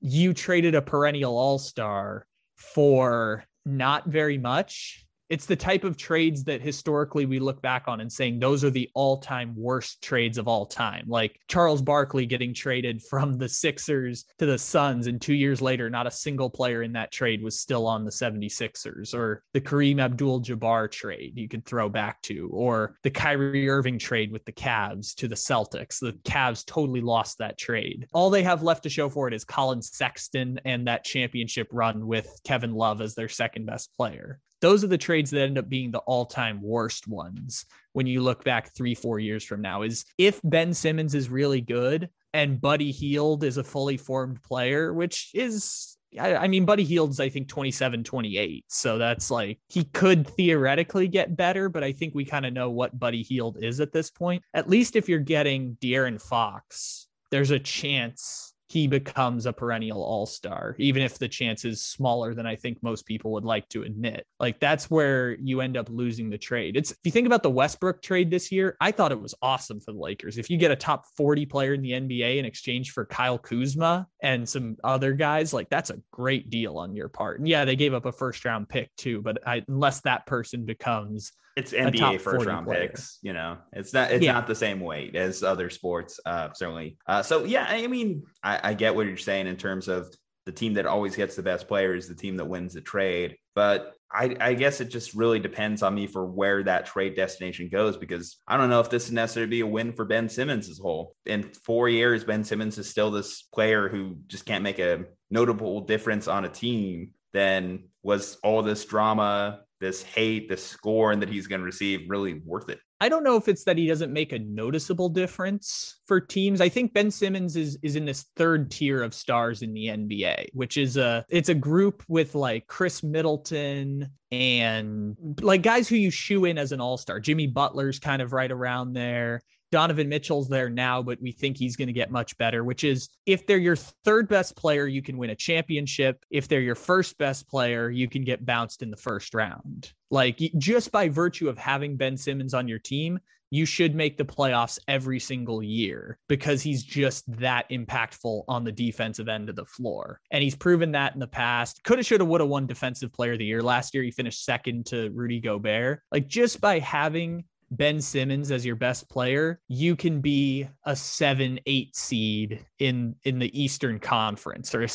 Speaker 2: you traded a perennial all star for not very much it's the type of trades that historically we look back on and saying those are the all-time worst trades of all time. Like Charles Barkley getting traded from the Sixers to the Suns and 2 years later not a single player in that trade was still on the 76ers or the Kareem Abdul-Jabbar trade you could throw back to or the Kyrie Irving trade with the Cavs to the Celtics. The Cavs totally lost that trade. All they have left to show for it is Colin Sexton and that championship run with Kevin Love as their second best player those are the trades that end up being the all-time worst ones when you look back three four years from now is if ben simmons is really good and buddy hield is a fully formed player which is I, mean, Buddy Hield's, I think, 27, 28. So that's like he could theoretically get better, but I think we kind of know what Buddy Hield is at this point. At least if you're getting De'Aaron Fox, there's a chance he becomes a perennial all star, even if the chance is smaller than I think most people would like to admit. Like that's where you end up losing the trade. It's if you think about the Westbrook trade this year, I thought it was awesome for the Lakers. If you get a top 40 player in the NBA in exchange for Kyle Kuzma and some other guys, like that's a great deal on your part. And yeah, they gave up a first round pick too, but I, unless that person becomes
Speaker 1: it's NBA first round player. picks. You know, it's not it's yeah. not the same weight as other sports. Uh, certainly. Uh, so yeah, I mean, I, I get what you're saying in terms of the team that always gets the best player is the team that wins the trade. But I, I, guess it just really depends on me for where that trade destination goes because I don't know if this is necessarily be a win for Ben Simmons as whole. In four years, Ben Simmons is still this player who just can't make a notable difference on a team. Then was all this drama, this hate, this scorn that he's going to receive really worth it?
Speaker 2: I don't know if it's that he doesn't make a noticeable difference for teams. I think Ben Simmons is is in this third tier of stars in the NBA, which is a it's a group with like Khris Middleton and like guys who you shoe in as an all-star. Jimmy Butler's kind of right around there. Donovan Mitchell's there now, but we think he's going to get much better, which is if they're your third best player, you can win a championship. If they're your first best player, you can get bounced in the first round. Like just by virtue of having Ben Simmons on your team, you should make the playoffs every single year because he's just that impactful on the defensive end of the floor. And he's proven that in the past. Coulda, shoulda, woulda won defensive player of the year. Last year, he finished second to Rudy Gobert. Like just by having Ben Simmons as your best player, you can be a seven, eight seed in in the Eastern Conference or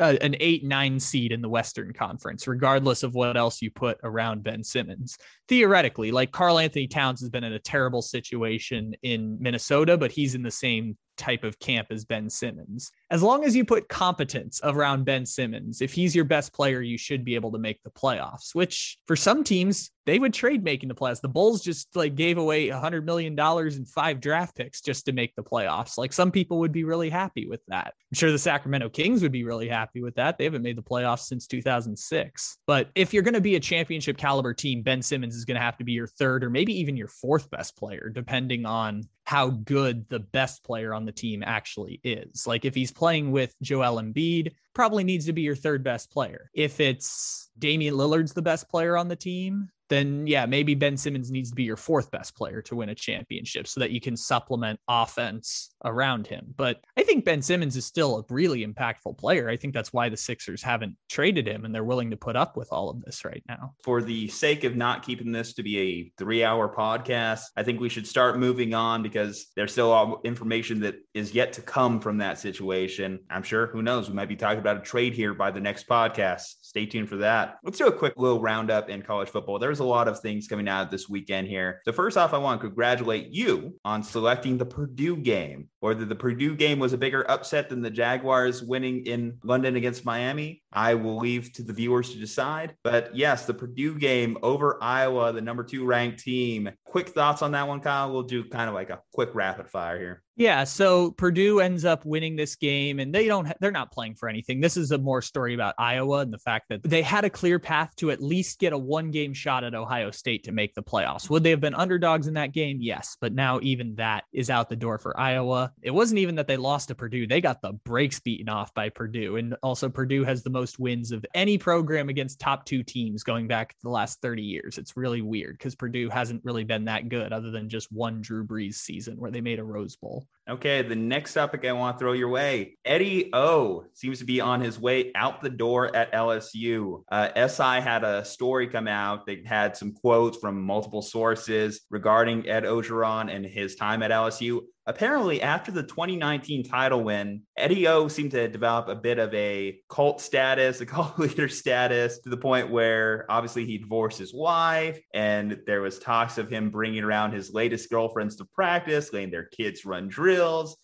Speaker 2: a, an eight, nine seed in the Western Conference, regardless of what else you put around Ben Simmons. Theoretically, like Karl-Anthony Towns has been in a terrible situation in Minnesota, but he's in the same type of camp as Ben Simmons. As long as you put competence around Ben Simmons, if he's your best player, you should be able to make the playoffs, which for some teams, they would trade making the playoffs. The Bulls just like gave away a hundred million dollars in five draft picks just to make the playoffs. Like some people would be really happy with that. I'm sure the Sacramento Kings would be really happy with that. They haven't made the playoffs since 2006. But if you're going to be a championship caliber team, Ben Simmons is going to have to be your third or maybe even your fourth best player, depending on how good the best player on the team actually is. Like if he's playing with Joel Embiid, probably needs to be your third best player. If it's Damian Lillard's the best player on the team, then yeah, maybe Ben Simmons needs to be your fourth best player to win a championship so that you can supplement offense around him. But I think Ben Simmons is still a really impactful player. I think that's why the Sixers haven't traded him and they're willing to put up with all of this right now.
Speaker 1: For the sake of not keeping this to be a three hour podcast, I think we should start moving on because there's still information that is yet to come from that situation. I'm sure, who knows, we might be talking about a trade here by the next podcast. Stay tuned for that. Let's do a quick little roundup in college football. There's a lot of things coming out this weekend here. So, first off, I want to congratulate you on selecting the Purdue game. Whether the Purdue game was a bigger upset than the Jaguars winning in London against Miami, I will leave to the viewers to decide. But yes, the Purdue game over Iowa, the number two ranked team. Quick thoughts on that one, Kyle? We'll do kind of like a quick rapid fire here.
Speaker 2: Yeah, so Purdue ends up winning this game and they don't they're not playing for anything. This is a more story about Iowa and the fact that they had a clear path to at least get a one game shot at Ohio State to make the playoffs. Would they have been underdogs in that game? Yes, but now even that is out the door for Iowa. It wasn't even that they lost to Purdue. They got the brakes beaten off by Purdue and also Purdue has the most wins of any program against top 2 teams going back the last 30 years. It's really weird cuz Purdue hasn't really been that good other than just one Drew Brees season where they made a Rose Bowl.
Speaker 1: Okay, the next topic I want to throw your way Eddie O seems to be on his way out the door at LSU. Uh, SI had a story come out. They had some quotes from multiple sources regarding Ed Orgeron and his time at LSU. Apparently, after the 2019 title win, Eddie O seemed to develop a bit of a cult status, a [LAUGHS] cult leader status, to the point where obviously he divorced his wife, and there was talks of him bringing around his latest girlfriends to practice, letting their kids run drills.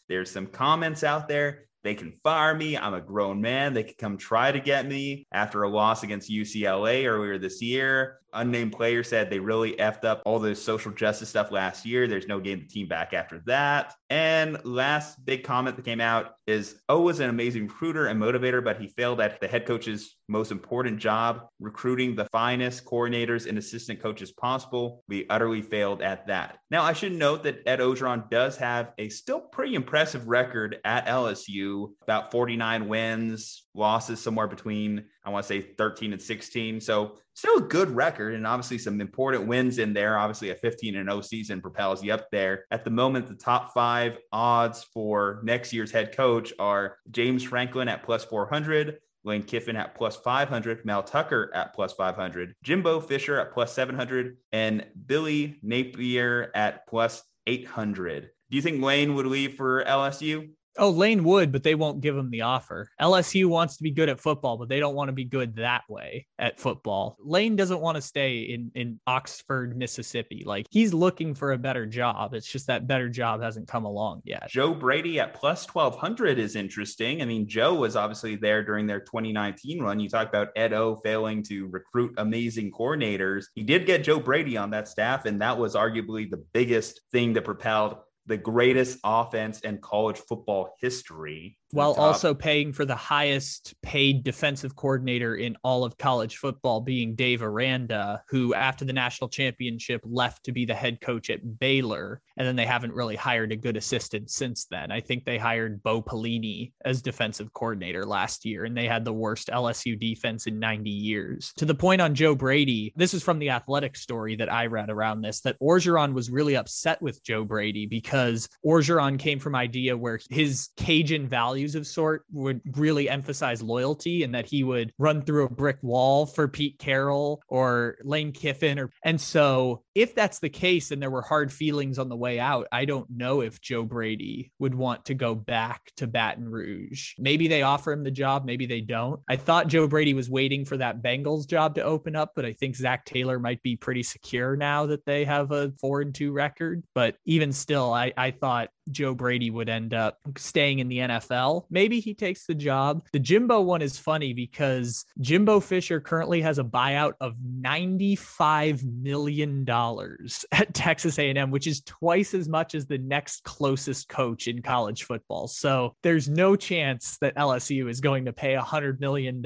Speaker 1: There's some comments out there they can fire me. I'm a grown man. They could come try to get me after a loss against UCLA earlier this year. Unnamed player said they really effed up all the social justice stuff last year. There's no getting the team back after that. And last big comment that came out is O was an amazing recruiter and motivator, but he failed at the head coach's most important job, recruiting the finest coordinators and assistant coaches possible. We utterly failed at that. Now, I should note that Ed Orgeron does have a still pretty impressive record at LSU, about 49 wins, losses somewhere between, I want to say 13 and 16. So still a good record and obviously some important wins in there. Obviously, a 15 and 0 season propels you up there. At the moment, the top five odds for next year's head coach are James Franklin at plus 400. Lane Kiffin at plus 500, Mel Tucker at plus 500, Jimbo Fisher at plus 700, and Billy Napier at plus 800. Do you think Lane would leave for LSU?
Speaker 2: Oh, Lane would, but they won't give him the offer. LSU wants to be good at football, but they don't want to be good that way at football. Lane doesn't want to stay in in Oxford, Mississippi. Like he's looking for a better job. It's just that better job hasn't come along yet.
Speaker 1: Joe Brady at plus 1200 is interesting. I mean, Joe was obviously there during their 2019 run. You talk about Ed O failing to recruit amazing coordinators. He did get Joe Brady on that staff, and that was arguably the biggest thing that propelled the greatest offense in college football history
Speaker 2: while also paying for the highest paid defensive coordinator in all of college football, being Dave Aranda, who after the national championship left to be the head coach at Baylor. And then they haven't really hired a good assistant since then. I think they hired Bo Pelini as defensive coordinator last year, and they had the worst LSU defense in 90 years. To the point on Joe Brady, this is from the athletic story that I read around this that Orgeron was really upset with Joe Brady because Orgeron came from idea where his Cajun value values of sort would really emphasize loyalty and that he would run through a brick wall for Pete Carroll or Lane Kiffin or and so if that's the case and there were hard feelings on the way out, I don't know if Joe Brady would want to go back to Baton Rouge. Maybe they offer him the job, maybe they don't. I thought Joe Brady was waiting for that Bengals job to open up, but I think Zac Taylor might be pretty secure now that they have a four and two record. But even still, I, I thought Joe Brady would end up staying in the NFL. Maybe he takes the job. The Jimbo one is funny because Jimbo Fisher currently has a buyout of $95 million [LAUGHS] at Texas A&M, which is twice as much as the next closest coach in college football. So there's no chance that LSU is going to pay $100 million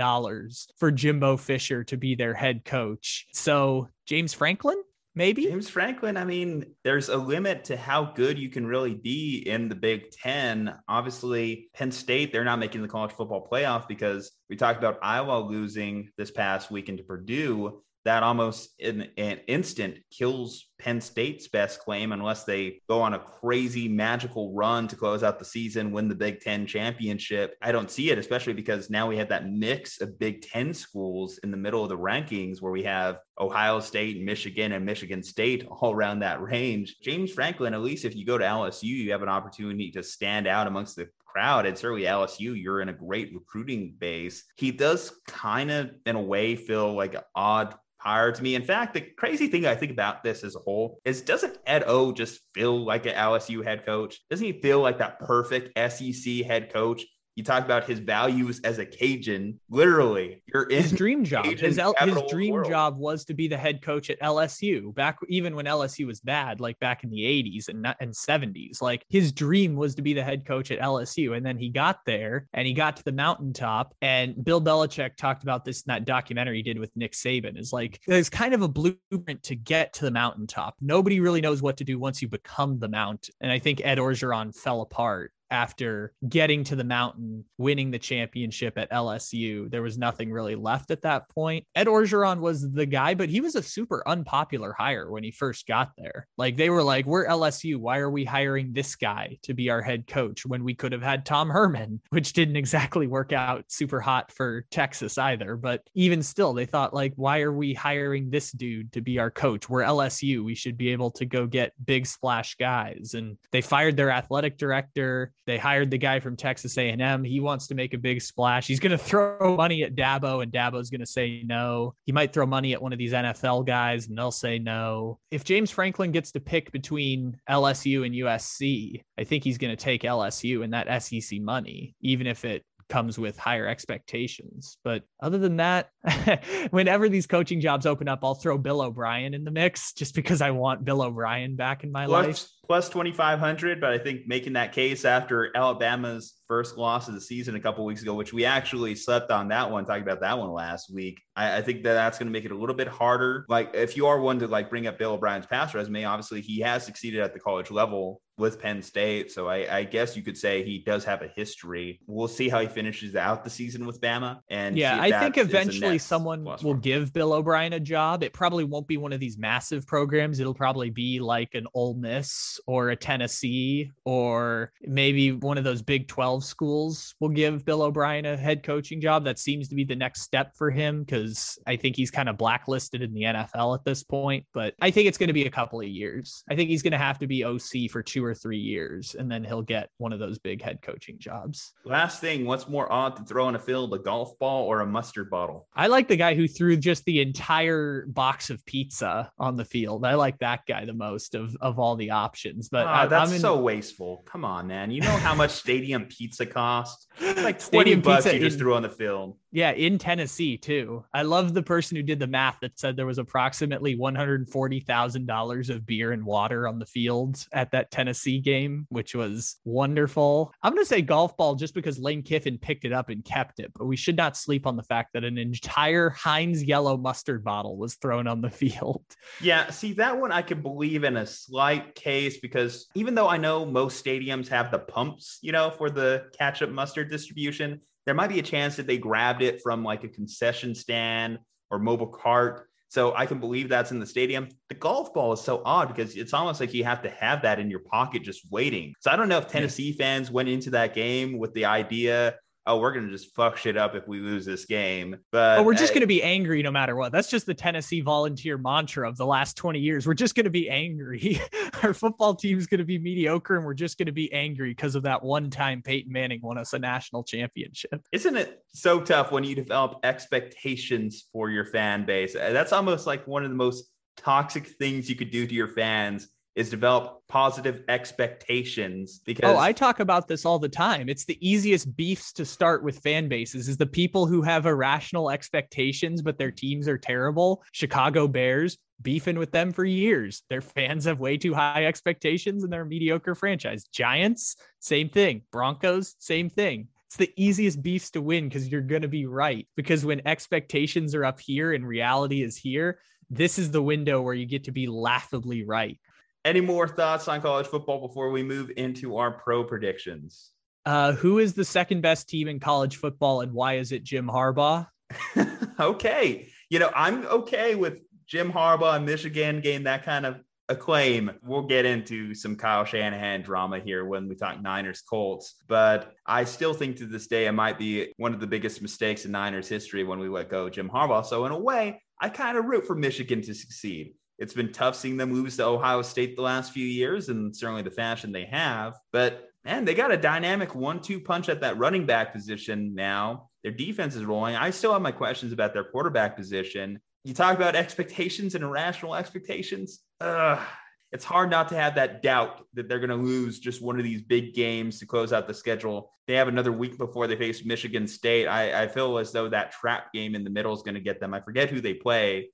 Speaker 2: for Jimbo Fisher to be their head coach. So James Franklin, maybe
Speaker 1: James Franklin. I mean, there's a limit to how good you can really be in the Big Ten. Obviously, Penn State, they're not making the college football playoff because we talked about Iowa losing this past weekend to Purdue. That almost in an instant kills Penn State's best claim unless they go on a crazy magical run to close out the season, win the Big Ten championship. I don't see it, especially because now we have that mix of Big Ten schools in the middle of the rankings where we have Ohio State, Michigan, and Michigan State [LAUGHS] all around that range. James Franklin, at least if you go to LSU, you have an opportunity to stand out amongst the crowd and certainly LSU, you're in a great recruiting base. He does kind of, in a way, feel like an odd hire to me. In fact, the crazy thing I think about this as a whole is doesn't Ed O just feel like an LSU head coach? Doesn't he feel like that perfect SEC head coach you talk about his values as a Cajun. Literally, you're in
Speaker 2: his dream job. his, L- his dream job was to be the head coach at LSU back even when LSU was bad, like back in the 80s and and 70s. Like his dream was to be the head coach at LSU, and then he got there and he got to the mountaintop. And Bill Belichick talked about this in that documentary he did with Nick Saban. Is like there's kind of a blueprint to get to the mountaintop. Nobody really knows what to do once you become the mountain, and I think Ed Orgeron fell apart after getting to the mountain, winning the championship at LSU. There was nothing really left at that point. Ed Orgeron was the guy, but he was a super unpopular hire when he first got there. Like they were like, we're LSU. Why are we hiring this guy to be our head coach when we could have had Tom Herman, [LAUGHS] which didn't exactly work out super hot for Texas either. But even still, they thought, like, why are we hiring this dude to be our coach? We're LSU. We should be able to go get big splash guys. And they fired their athletic director. They hired the guy from Texas A&M. He wants to make a big splash. He's going to throw money at Dabo, and Dabo's going to say no. He might throw money at one of these NFL guys, and they'll say no. If James Franklin gets to pick between LSU and USC, I think he's going to take LSU and that SEC money, even if it comes with higher expectations. But other than that, [LAUGHS] whenever these coaching jobs open up, I'll throw Bill O'Brien in the mix just because I want Bill O'Brien back in my
Speaker 1: plus,
Speaker 2: life.
Speaker 1: Plus 2,500. But I think making that case after Alabama's first loss of the season a couple weeks ago, which we actually slept on that one, talking about that one last week. I, I think that that's going to make it a little bit harder. Like if you are one to like bring up Bill O'Brien's past resume, obviously he has succeeded at the college level with Penn State. So I, I, guess you could say he does have a history. We'll see how he finishes out the season with Bama. And
Speaker 2: yeah, I think eventually someone will give Bill O'Brien a job. It probably won't be one of these massive programs. It'll probably be like an Ole Miss or a Tennessee or maybe one of those Big 12 schools will give Bill O'Brien a head coaching job. That seems to be the next step for him because I think he's kind of blacklisted in the NFL at this point. But I think it's going to be a couple of years. I think he's going to have to be OC for two or three years, and then he'll get one of those big head coaching jobs.
Speaker 1: Last thing, what's more odd to throw in a field, a golf ball or a mustard bottle?
Speaker 2: I like the guy who threw just the entire box of pizza on the field. I like that guy the most of, of all the options. But
Speaker 1: Ah,
Speaker 2: I,
Speaker 1: that's
Speaker 2: in,
Speaker 1: so wasteful. Come on, man. You know how much [LAUGHS] stadium pizza costs? Like 20
Speaker 2: Stadium
Speaker 1: bucks you just threw on the field.
Speaker 2: Yeah, in Tennessee too. I love the person who did the math that said there was approximately one hundred forty thousand dollars of beer and water on the field at that Tennessee game, which was wonderful. I'm going to say golf ball just because Lane Kiffin picked it up and kept it, but we should not sleep on the fact that an entire Heinz yellow mustard bottle was thrown on the [LAUGHS] field.
Speaker 1: Yeah, see that one I could believe in a slight case because even though I know most stadiums have the pumps, you know, for the ketchup mustard distribution, there might be a chance that they grabbed it from like a concession stand or mobile cart. So I can believe that's in the stadium. The golf ball is so odd because it's almost like you have to have that in your pocket just waiting. So I don't know if Tennessee fans went into that game with the idea, oh, we're going to just fuck shit up if we lose this game. But
Speaker 2: But we're just going to be angry no matter what. That's just the Tennessee volunteer mantra of the last 20 years. We're just going to be angry. [LAUGHS] Our football team's going to be mediocre and we're just going to be angry because of that one time Peyton Manning won us a national championship.
Speaker 1: Isn't it so tough when you develop expectations for your fan base? That's almost like one of the most toxic things you could do to your fans is develop positive expectations oh, because
Speaker 2: Oh, I talk about this all the time. It's the easiest beefs to start with fan bases is the people who have irrational expectations, but their teams are terrible. Chicago Bears beefing with them for years. Their fans have way too high expectations and they're a mediocre franchise. Giants, same thing. Broncos, same thing. It's the easiest beefs to win because you're going to be right. Because when expectations are up here and reality is here, this is the window where you get to be laughably right.
Speaker 1: Any more thoughts on college football before we move into our pro predictions?
Speaker 2: Uh, who is the second best team in college football and why is it Jim Harbaugh? [LAUGHS]
Speaker 1: okay. You know, I'm okay with Jim Harbaugh and Michigan getting that kind of acclaim. We'll get into some Kyle Shanahan drama here when we talk Niners Colts, but I still think to this day it might be one of the biggest mistakes in Niners history when we let go of Jim Harbaugh. So, in a way, I kind of root for Michigan to succeed. It's been tough seeing them lose to Ohio State the last few years, and certainly the fashion they have. But man, they got a dynamic one two punch at that running back position now. Their defense is rolling. I still have my questions about their quarterback position. You talk about expectations and irrational expectations. Ugh, it's hard not to have that doubt that they're going to lose just one of these big games to close out the schedule. They have another week before they face Michigan State. I, I feel as though that trap game in the middle is going to get them. I forget who they play,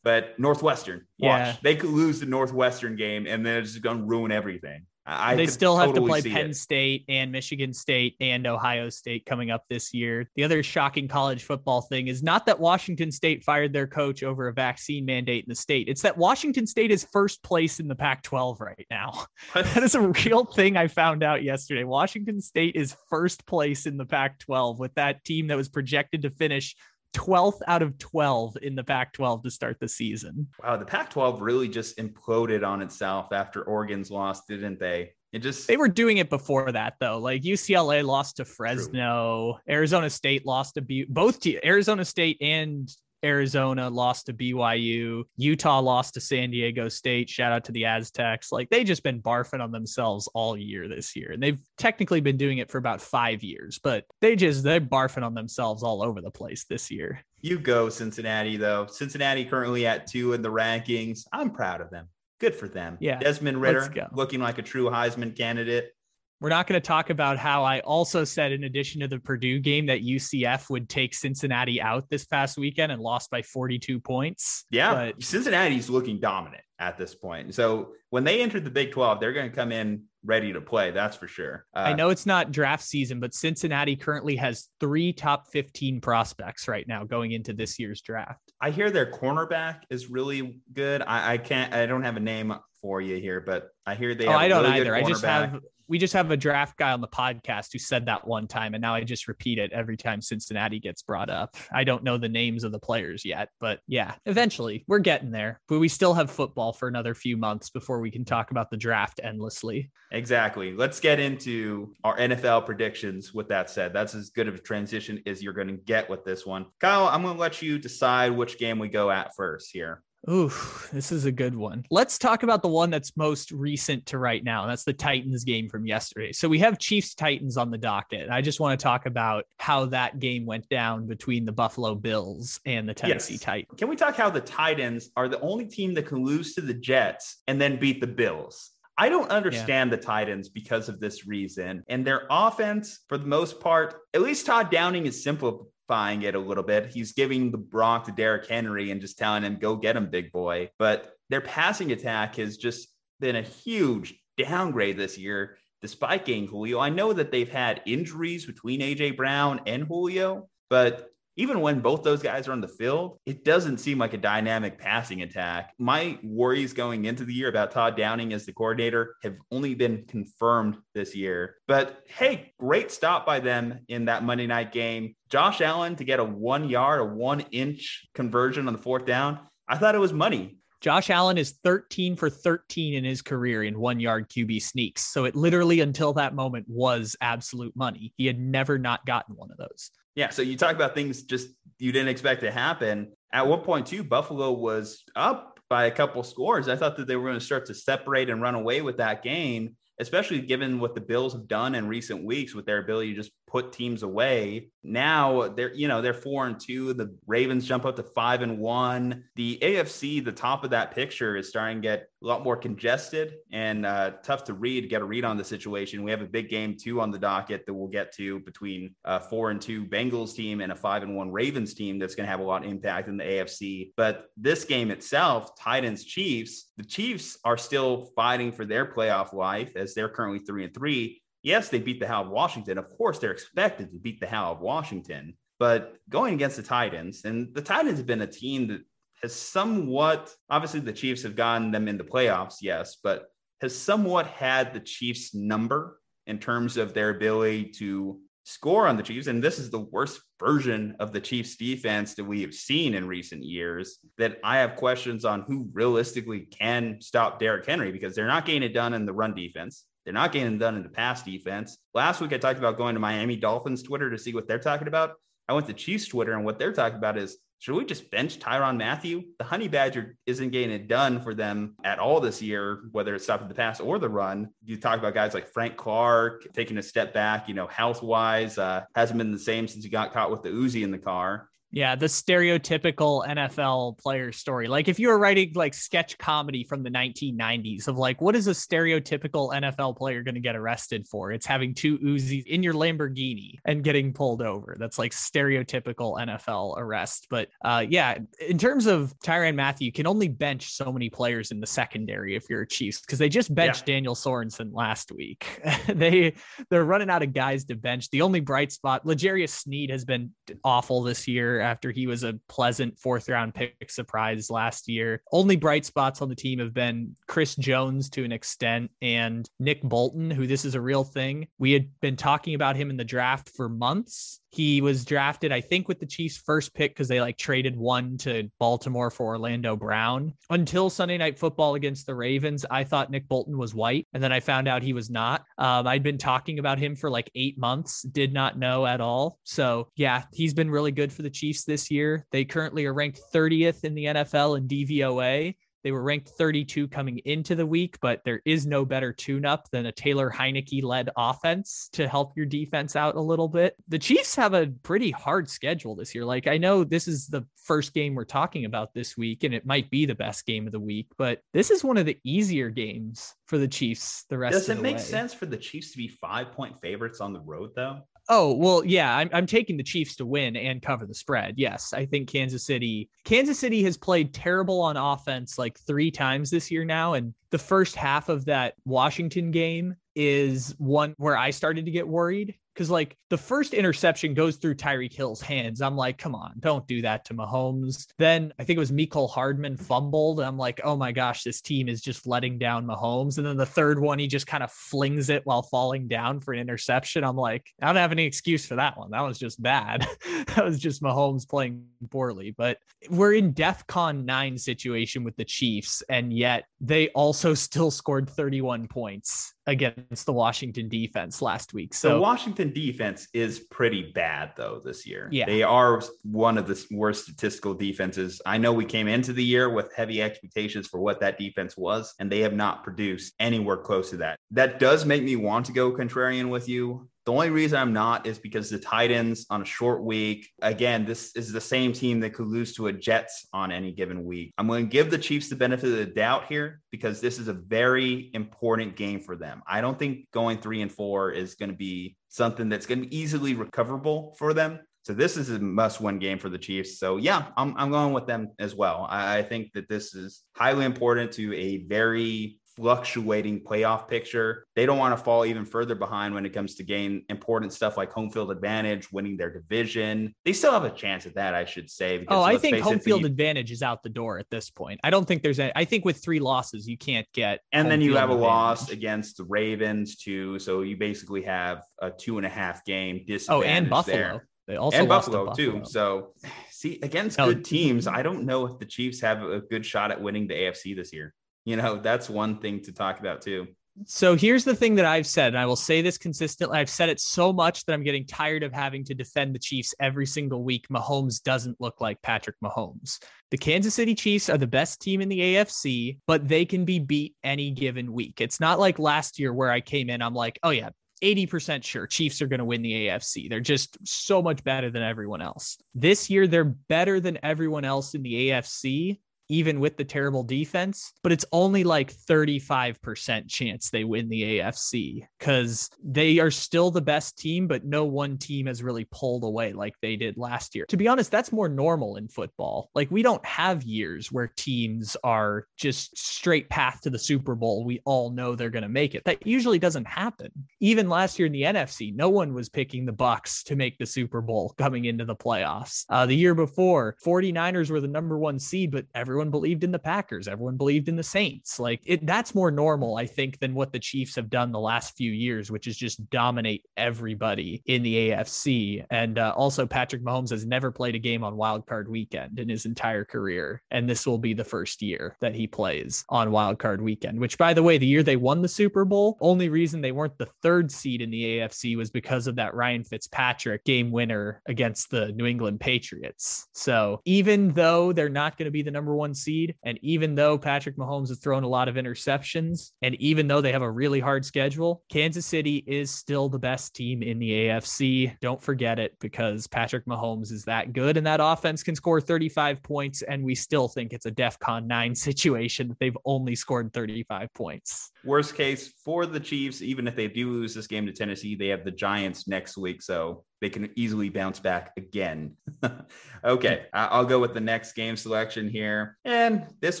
Speaker 1: but Northwestern. Watch.
Speaker 2: Yeah.
Speaker 1: They could lose the Northwestern game and then it's going to ruin everything. I
Speaker 2: they still have to play Penn
Speaker 1: it.
Speaker 2: State and Michigan State and Ohio State coming up this year. The other shocking college football thing is not that Washington State fired their coach over a vaccine mandate in the state. It's that Washington State is first place in the Pac 12 right now. [LAUGHS] That is a real thing I found out yesterday. Washington State is first place in the Pac 12 with that team that was projected to finish 12th out of 12 in the Pac 12 to start the season.
Speaker 1: Wow, the Pac 12 really just imploded on itself after Oregon's loss, didn't they? It just
Speaker 2: They were doing it before that though. Like UCLA lost to Fresno, Arizona State lost to B- both te- Arizona State and Arizona lost to BYU, Utah lost to San Diego State. Shout out to the Aztecs. Like they just been barfing on themselves all year this year. And they've technically been doing it for about 5 years, but they just they're barfing on themselves all over the place this year.
Speaker 1: You go, Cincinnati, though. Cincinnati currently at two in the rankings. I'm proud of them. Good for them.
Speaker 2: Yeah,
Speaker 1: Desmond
Speaker 2: Ridder
Speaker 1: looking like a true Heisman candidate.
Speaker 2: We're not going to talk about how I also said, in addition to the Purdue game, that UCF would take Cincinnati out this past weekend and lost by 42 points.
Speaker 1: Yeah,
Speaker 2: But
Speaker 1: Cincinnati's looking dominant at this point. So when they entered the Big 12, they're going to come in ready to play. That's for sure. Uh,
Speaker 2: I know it's not draft season, but Cincinnati currently has three top 15 prospects right now going into this year's draft.
Speaker 1: I hear their cornerback is really good. I, I can't. I don't have a name for you here, but I hear they.
Speaker 2: oh, I don't
Speaker 1: really
Speaker 2: either. I just have, we just have a draft guy on the podcast who said that one time, and now I just repeat it every time Cincinnati gets brought up. I don't know the names of the players yet, but yeah, eventually we're getting there. But we still have football for another few months before we can talk about the draft endlessly.
Speaker 1: Exactly. Let's get into our NFL predictions. With that said, that's as good of a transition as you're going to get with this one. Kyle, I'm going to let you decide which game we go at first here.
Speaker 2: Ooh, this is a good one. Let's talk about the one that's most recent to right now. That's the Titans game from yesterday. So we have Chiefs Titans on the docket. And I just want to talk about how that game went down between the Buffalo Bills and the Tennessee yes. Titans.
Speaker 1: Can we talk how the Titans are the only team that can lose to the Jets and then beat the Bills? I don't understand yeah. the Titans because of this reason. And their offense, for the most part, at least Todd Downing is simple simplifying it a little bit. He's giving the Bronx to Derrick Henry and just telling him, go get him, big boy. But their passing attack has just been a huge downgrade this year, despite getting Julio. I know that they've had injuries between AJ Brown and Julio, but even when both those guys are on the field, it doesn't seem like a dynamic passing attack. My worries going into the year about Todd Downing as the coordinator have only been confirmed this year. But hey, great stop by them in that Monday night game. Josh Allen to get a one yard, a one inch conversion on the fourth down. I thought it was money.
Speaker 2: Josh Allen is 13 for 13 in his career in one yard QB sneaks. So it literally, until that moment, was absolute money. He had never not gotten one of those.
Speaker 1: Yeah. So you talk about things just you didn't expect to happen. At one point, too, Buffalo was up by a couple scores. I thought that they were going to start to separate and run away with that game especially given what the Bills have done in recent weeks with their ability to just put teams away. Now they're, you know, they're four and two. The Ravens jump up to five and one. The AFC, the top of that picture, is starting to get a lot more congested and uh, tough to read, get a read on the situation. We have a big game too on the docket that we'll get to between a four and two Bengals team and a five and one Ravens team that's going to have a lot of impact in the AFC. But this game itself, Titans Chiefs, the Chiefs are still fighting for their playoff life as they're currently three and three. Yes, they beat the Hell of Washington. Of course, they're expected to beat the Hell of Washington. But going against the Titans, and the Titans have been a team that has somewhat, obviously, the Chiefs have gotten them in the playoffs, yes, but has somewhat had the Chiefs' number in terms of their ability to score on the Chiefs. And this is the worst version of the Chiefs defense that we have seen in recent years. That I have questions on who realistically can stop Derrick Henry because they're not getting it done in the run defense. They're not getting done in the pass defense. Last week, I talked about going to Miami Dolphins Twitter to see what they're talking about. I went to Chiefs Twitter, and what they're talking about is should we just bench Tyrann Mathieu? The Honey Badger isn't getting it done for them at all this year, whether it's stopping the pass or the run. You talk about guys like Frank Clark taking a step back, you know, health wise, uh, hasn't been the same since he got caught with the Uzi in the car.
Speaker 2: Yeah, the stereotypical NFL player story. Like if you were writing like sketch comedy from the 1990s of like what is a stereotypical NFL player going to get arrested for? It's having two Uzis in your Lamborghini and getting pulled over. That's like stereotypical NFL arrest. But uh, yeah, in terms of Tyrann Mathieu, you can only bench so many players in the secondary if you're a Chiefs because they just benched yeah. Daniel Sorensen last week. [LAUGHS] they they're running out of guys to bench. The only bright spot, L'Jarius Sneed has been awful this year after he was a pleasant fourth round pick surprise last year. Only bright spots on the team have been Chris Jones to an extent and Nick Bolton, who this is a real thing. We had been talking about him in the draft for months he was drafted, I think, with the Chiefs' first pick because they like traded one to Baltimore for Orlando Brown. Until Sunday Night Football against the Ravens, I thought Nick Bolton was white, and then I found out he was not. Um, I'd been talking about him for like eight months, did not know at all. So yeah, he's been really good for the Chiefs this year. They currently are ranked 30th in the NFL in DVOA. They were ranked 32 coming into the week, but there is no better tune up than a Taylor Heinicke led offense to help your defense out a little bit. The Chiefs have a pretty hard schedule this year. Like, I know this is the first game we're talking about this week, and it might be the best game of the week, but this is one of the easier games for the Chiefs the rest
Speaker 1: Does
Speaker 2: it
Speaker 1: make
Speaker 2: way.
Speaker 1: sense for the Chiefs to be five point favorites on the road, though?
Speaker 2: Oh, well, yeah, I'm, I'm taking the Chiefs to win and cover the spread. Yes, I think Kansas City, Kansas City has played terrible on offense like three times this year now. And the first half of that Washington game is one where I started to get worried because like the first interception goes through Tyreek Hill's hands. I'm like, come on, don't do that to Mahomes. Then I think it was Mecole Hardman fumbled. I'm like, oh my gosh, this team is just letting down Mahomes. And then the third one, he just kind of flings it while falling down for an interception. I'm like, I don't have any excuse for that one. That was just bad. [LAUGHS] that was just Mahomes playing poorly. But we're in DEF CON 9 situation with the Chiefs, and yet they also still scored 31 points against the Washington defense last week. So
Speaker 1: the Washington defense is pretty bad though this year.
Speaker 2: Yeah.
Speaker 1: They are one of the worst statistical defenses. I know we came into the year with heavy expectations for what that defense was, and they have not produced anywhere close to that. That does make me want to go contrarian with you. The only reason I'm not is because the Titans on a short week, again, this is the same team that could lose to a Jets on any given week. I'm going to give the Chiefs the benefit of the doubt here because this is a very important game for them. I don't think going three and four is going to be something that's going to be easily recoverable for them. So this is a must-win game for the Chiefs. So yeah, I'm, I'm going with them as well. I, I think that this is highly important to a very fluctuating playoff picture. They don't want to fall even further behind when it comes to gain important stuff like home field advantage, winning their division. They still have a chance at that, I should say.
Speaker 2: oh, I think home field the, advantage is out the door at this point. I don't think there's any. I think with three losses, you can't get.
Speaker 1: And then you have a advantage. loss against the Ravens too, so you basically have a two and a half game disadvantage. Oh, and Buffalo. There.
Speaker 2: They also
Speaker 1: and Buffalo, to Buffalo, too. So, see, against no, good teams, I don't know if the Chiefs have a good shot at winning the AFC this year you know, that's one thing to talk about too.
Speaker 2: So here's the thing that I've said, and I will say this consistently. I've said it so much that I'm getting tired of having to defend the Chiefs every single week. Mahomes doesn't look like Patrick Mahomes. The Kansas City Chiefs are the best team in the AFC, but they can be beat any given week. It's not like last year where I came in, I'm like, oh yeah, 80% sure Chiefs are going to win the AFC. They're just so much better than everyone else. This year, they're better than everyone else in the AFC, even with the terrible defense, but it's only like 35% chance they win the AFC because they are still the best team, but no one team has really pulled away like they did last year. To be honest, that's more normal in football. Like we don't have years where teams are just straight path to the Super Bowl. We all know they're going to make it. That usually doesn't happen. Even last year in the NFC, no one was picking the Bucs to make the Super Bowl coming into the playoffs. Uh, the year before, 49ers were the number one seed, but everyone everyone believed in the Packers, everyone believed in the Saints. Like it, that's more normal, I think, than what the Chiefs have done the last few years, which is just dominate everybody in the AFC. And uh, also, Patrick Mahomes has never played a game on Wild Card Weekend in his entire career, and this will be the first year that he plays on Wild Card Weekend. Which, by the way, the year they won the Super Bowl, only reason they weren't the third seed in the AFC was because of that Ryan Fitzpatrick game winner against the New England Patriots. So even though they're not going to be the number one one seed. And even though Patrick Mahomes has thrown a lot of interceptions, and even though they have a really hard schedule, Kansas City is still the best team in the AFC. Don't forget it because Patrick Mahomes is that good, and that offense can score 35 points. And we still think it's a DEF CON 9 [LAUGHS] situation that they've only scored 35 points.
Speaker 1: Worst case for the Chiefs, even if they do lose this game to Tennessee, they have the Giants next week. So they can easily bounce back again. [LAUGHS] okay, I'll go with the next game selection here. And this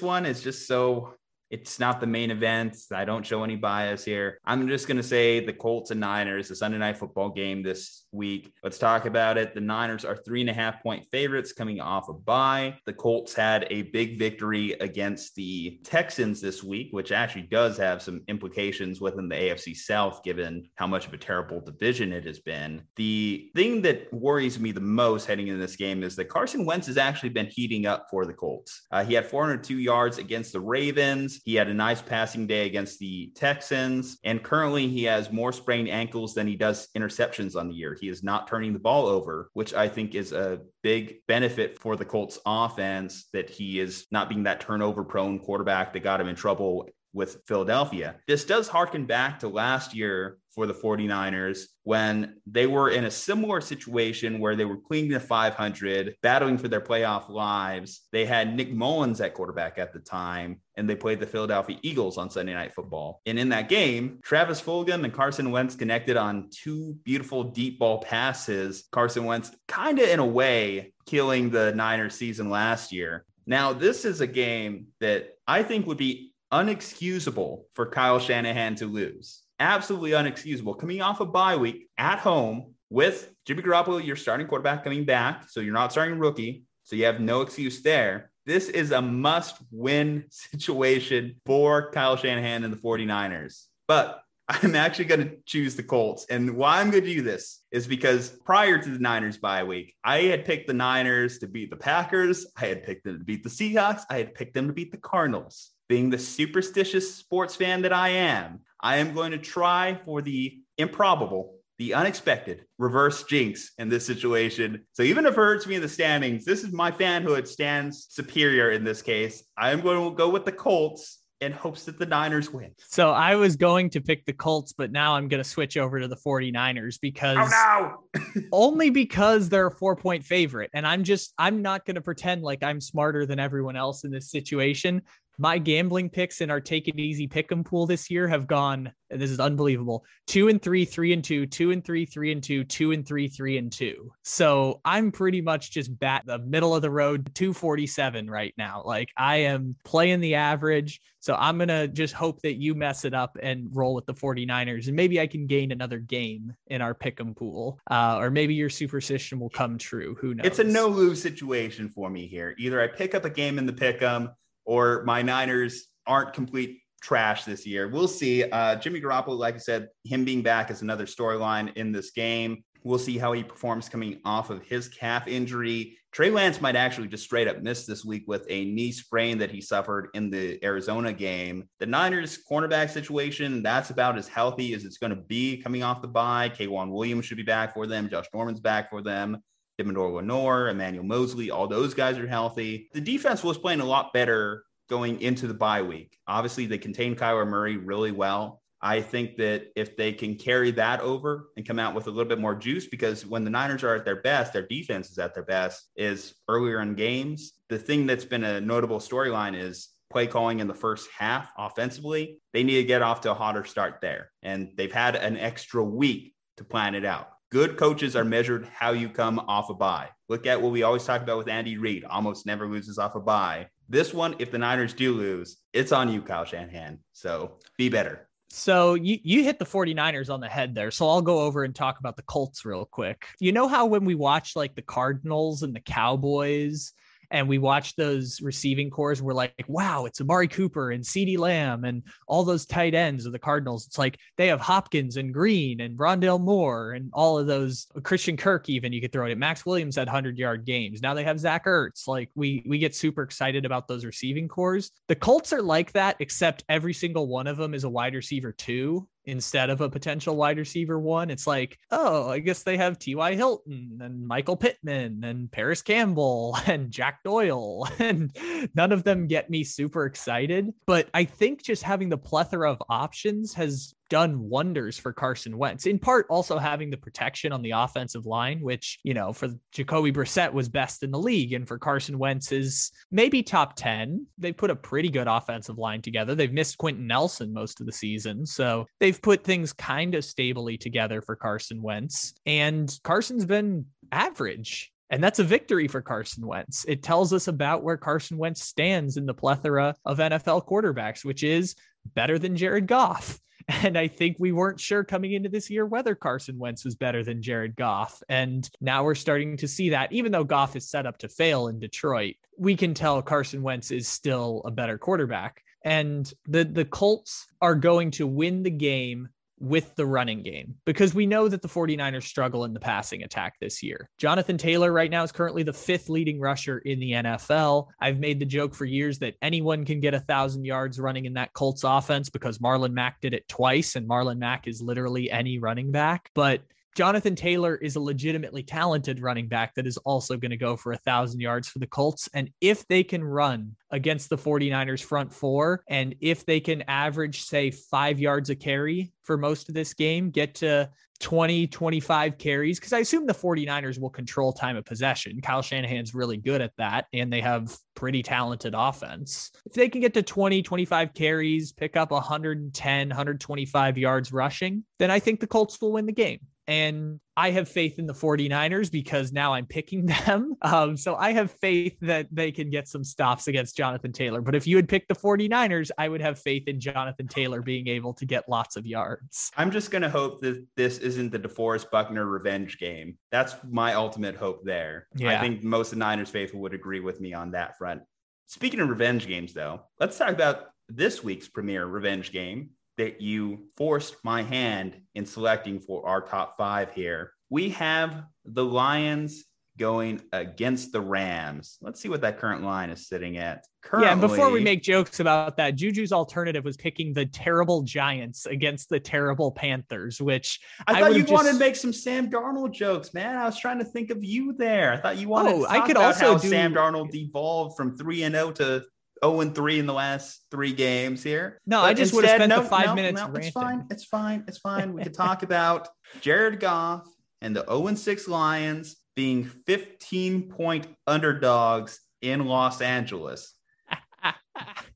Speaker 1: one is just so it's not the main event. I don't show any bias here. I'm just going to say the Colts and Niners, the Sunday night football game this week. Let's talk about it. The Niners are three and a half point favorites coming off a bye. The Colts had a big victory against the Texans this week, which actually does have some implications within the AFC South, given how much of a terrible division it has been. The thing that worries me the most heading into this game is that Carson Wentz has actually been heating up for the Colts. Uh, he had 402 yards against the Ravens. He had a nice passing day against the Texans, and currently he has more sprained ankles than he does interceptions on the year. He is not turning the ball over, which I think is a big benefit for the Colts offense that he is not being that turnover prone quarterback that got him in trouble with Philadelphia. This does harken back to last year for the 49ers when they were in a similar situation where they were clinging to 500, battling for their playoff lives. They had Nick Mullens at quarterback at the time, and they played the Philadelphia Eagles on Sunday Night Football. And in that game, Travis Fulgham and Carson Wentz connected on two beautiful deep ball passes. Carson Wentz kind of in a way killing the Niners season last year. Now, this is a game that I think would be unexcusable for Kyle Shanahan to lose. absolutely unexcusable. Coming off a bye week at home with Jimmy Garoppolo, your starting quarterback coming back, so you're not starting rookie, so you have no excuse there. This is a must win [LAUGHS] situation for Kyle Shanahan and the 49ers. But I'm actually going to choose the Colts. And why I'm going to do this is because prior to the Niners bye week, I had picked the Niners to beat the Packers. I had picked them to beat the Seahawks. I had picked them to beat the Cardinals. Being the superstitious sports fan that I am, I am going to try for the improbable, the unexpected reverse jinx in this situation. So even if it hurts me in the standings, this is my fanhood stands superior in this case. I am going to go with the Colts in hopes that the Niners win.
Speaker 2: So I was going to pick the Colts, but now I'm going to switch over to the 49ers because
Speaker 1: oh, no. [LAUGHS]
Speaker 2: only because they're a four point favorite. And I'm just, I'm not going to pretend like I'm smarter than everyone else in this situation my gambling picks in our take it easy pick 'em pool this year have gone and this is unbelievable two and three three and two two and three three and two two and three three and two. So i'm pretty much just bat the middle of the road 247 right now. Like i am playing the average. So i'm gonna just hope that you mess it up and roll with the 49ers and maybe i can gain another game in our pick 'em pool. Uh, or maybe your superstition will come true. Who knows
Speaker 1: it's a no lose situation for me here. Either i pick up a game in the pick 'em or my Niners aren't complete trash this year. We'll see. Uh, Jimmy Garoppolo, like I said, him being back is another storyline in this game. We'll see how he performs coming off of his calf injury. Trey Lance might actually just straight up miss this week with a knee sprain that he suffered in the Arizona game. The Niners cornerback situation, that's about as healthy as it's going to be coming off the bye. K'Waun Williams should be back for them. Josh Norman's back for them. Deommodre Lenoir, Emmanuel Moseley, all those guys are healthy. The defense was playing a lot better going into the bye week. Obviously, they contain Kyler Murray really well. I think that if they can carry that over and come out with a little bit more juice, because when the Niners are at their best, their defense is at their best, is earlier in games. The thing that's been a notable storyline is play calling in the first half offensively. They need to get off to a hotter start there. And they've had an extra week to plan it out. Good coaches are measured how you come off a bye. Look at what we always talk about with Andy Reid, almost never loses off a bye. This one, if the Niners do lose, it's on you, Kyle Shanahan. So be better.
Speaker 2: So you, you hit the 49ers on the head there. So I'll go over and talk about the Colts real quick. You know how when we watch like the Cardinals and the Cowboys and we watch those receiving cores, we're like, wow, it's Amari Cooper and CeeDee Lamb and all those tight ends of the Cardinals. It's like they have Hopkins and Green and Rondale Moore and all of those Christian Kirk, even you could throw it at Maxx Williams had 100 yard games. Now they have Zach Ertz. Like we we get super excited about those receiving cores. The Colts are like that, except every single one of them is a wide receiver two instead of a potential wide receiver one. It's like, oh, I guess they have T.Y. Hilton and Michael Pittman and Parris Campbell [LAUGHS] and Jack Doyle. [LAUGHS] And none of them get me super excited. But I think just having the plethora of options has done wonders for Carson Wentz. In part, also having the protection on the offensive line, which, you know, for Jacoby Brissett was best in the league. And for Carson Wentz is maybe top 10. They put a pretty good offensive line together. They've missed Quenton Nelson most of the season. So they've put things kind of stably together for Carson Wentz. And Carson's been average. And that's a victory for Carson Wentz. It tells us about where Carson Wentz stands in the plethora of NFL quarterbacks, which is better than Jared Goff. [LAUGHS] And I think we weren't sure coming into this year whether Carson Wentz was better than Jared Goff. And now we're starting to see that, even though Goff is set up to fail in Detroit, we can tell Carson Wentz is still a better quarterback. And the, the Colts are going to win the game with the running game because we know that the 49ers struggle in the passing attack this year. Jonathan Taylor right now is currently the fifth leading rusher in the NFL. I've made the joke for years that anyone can get a thousand yards running in that Colts offense because Marlon Mack did it twice and Marlon Mack is literally any running back. But Jonathan Taylor is a legitimately talented running back that is also going to go for a thousand yards for the Colts. And if they can run against the 49ers front four, and if they can average, say, five yards a carry for most of this game, get to 20, 25 carries, because I assume the 49ers will control time of possession. Kyle Shanahan's really good at that, and they have pretty talented offense. If they can get to 20, 25 carries, pick up 110, 125 yards rushing, then I think the Colts will win the game. And I have faith in the 49ers because now I'm picking [LAUGHS] them. Um, so I have faith that they can get some stops against Jonathan Taylor. But if you had picked the 49ers, I would have faith in Jonathan Taylor being able to get lots of yards.
Speaker 1: I'm just going to hope that this isn't the DeForest Buckner revenge game. That's my ultimate hope there. Yeah. I think most of the Niners faithful would agree with me on that front. Speaking of revenge games, though, let's talk about this week's premier revenge game that you forced my hand in selecting for our top five here. We have the Lions going against the Rams. Let's see what that current line is sitting at. Currently,
Speaker 2: yeah, and before we make jokes about that, Juju's alternative was picking the terrible Giants against the terrible Panthers, which
Speaker 1: I thought I you just... wanted to make some Sam Darnold jokes, man. I was trying to think of you there. I thought you wanted oh, I could also do... Sam Darnold evolved from 3 and 0 to 0 and 3 in the last three games here.
Speaker 2: No, but I just would have spent no, the five no, minutes.
Speaker 1: No, it's fine. It's fine. It's fine. We could [LAUGHS] talk about Jared Goff and the 0 and 6 Lions being 15 point underdogs in Los Angeles. [LAUGHS]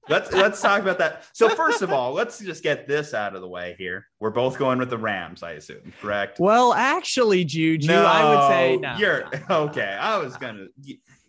Speaker 1: let's let's talk about that. So first of all, let's just get this out of the way here. We're both going with the Rams, I assume, correct?
Speaker 2: Well, actually, Juju, no, I would say no.
Speaker 1: You're okay. I was gonna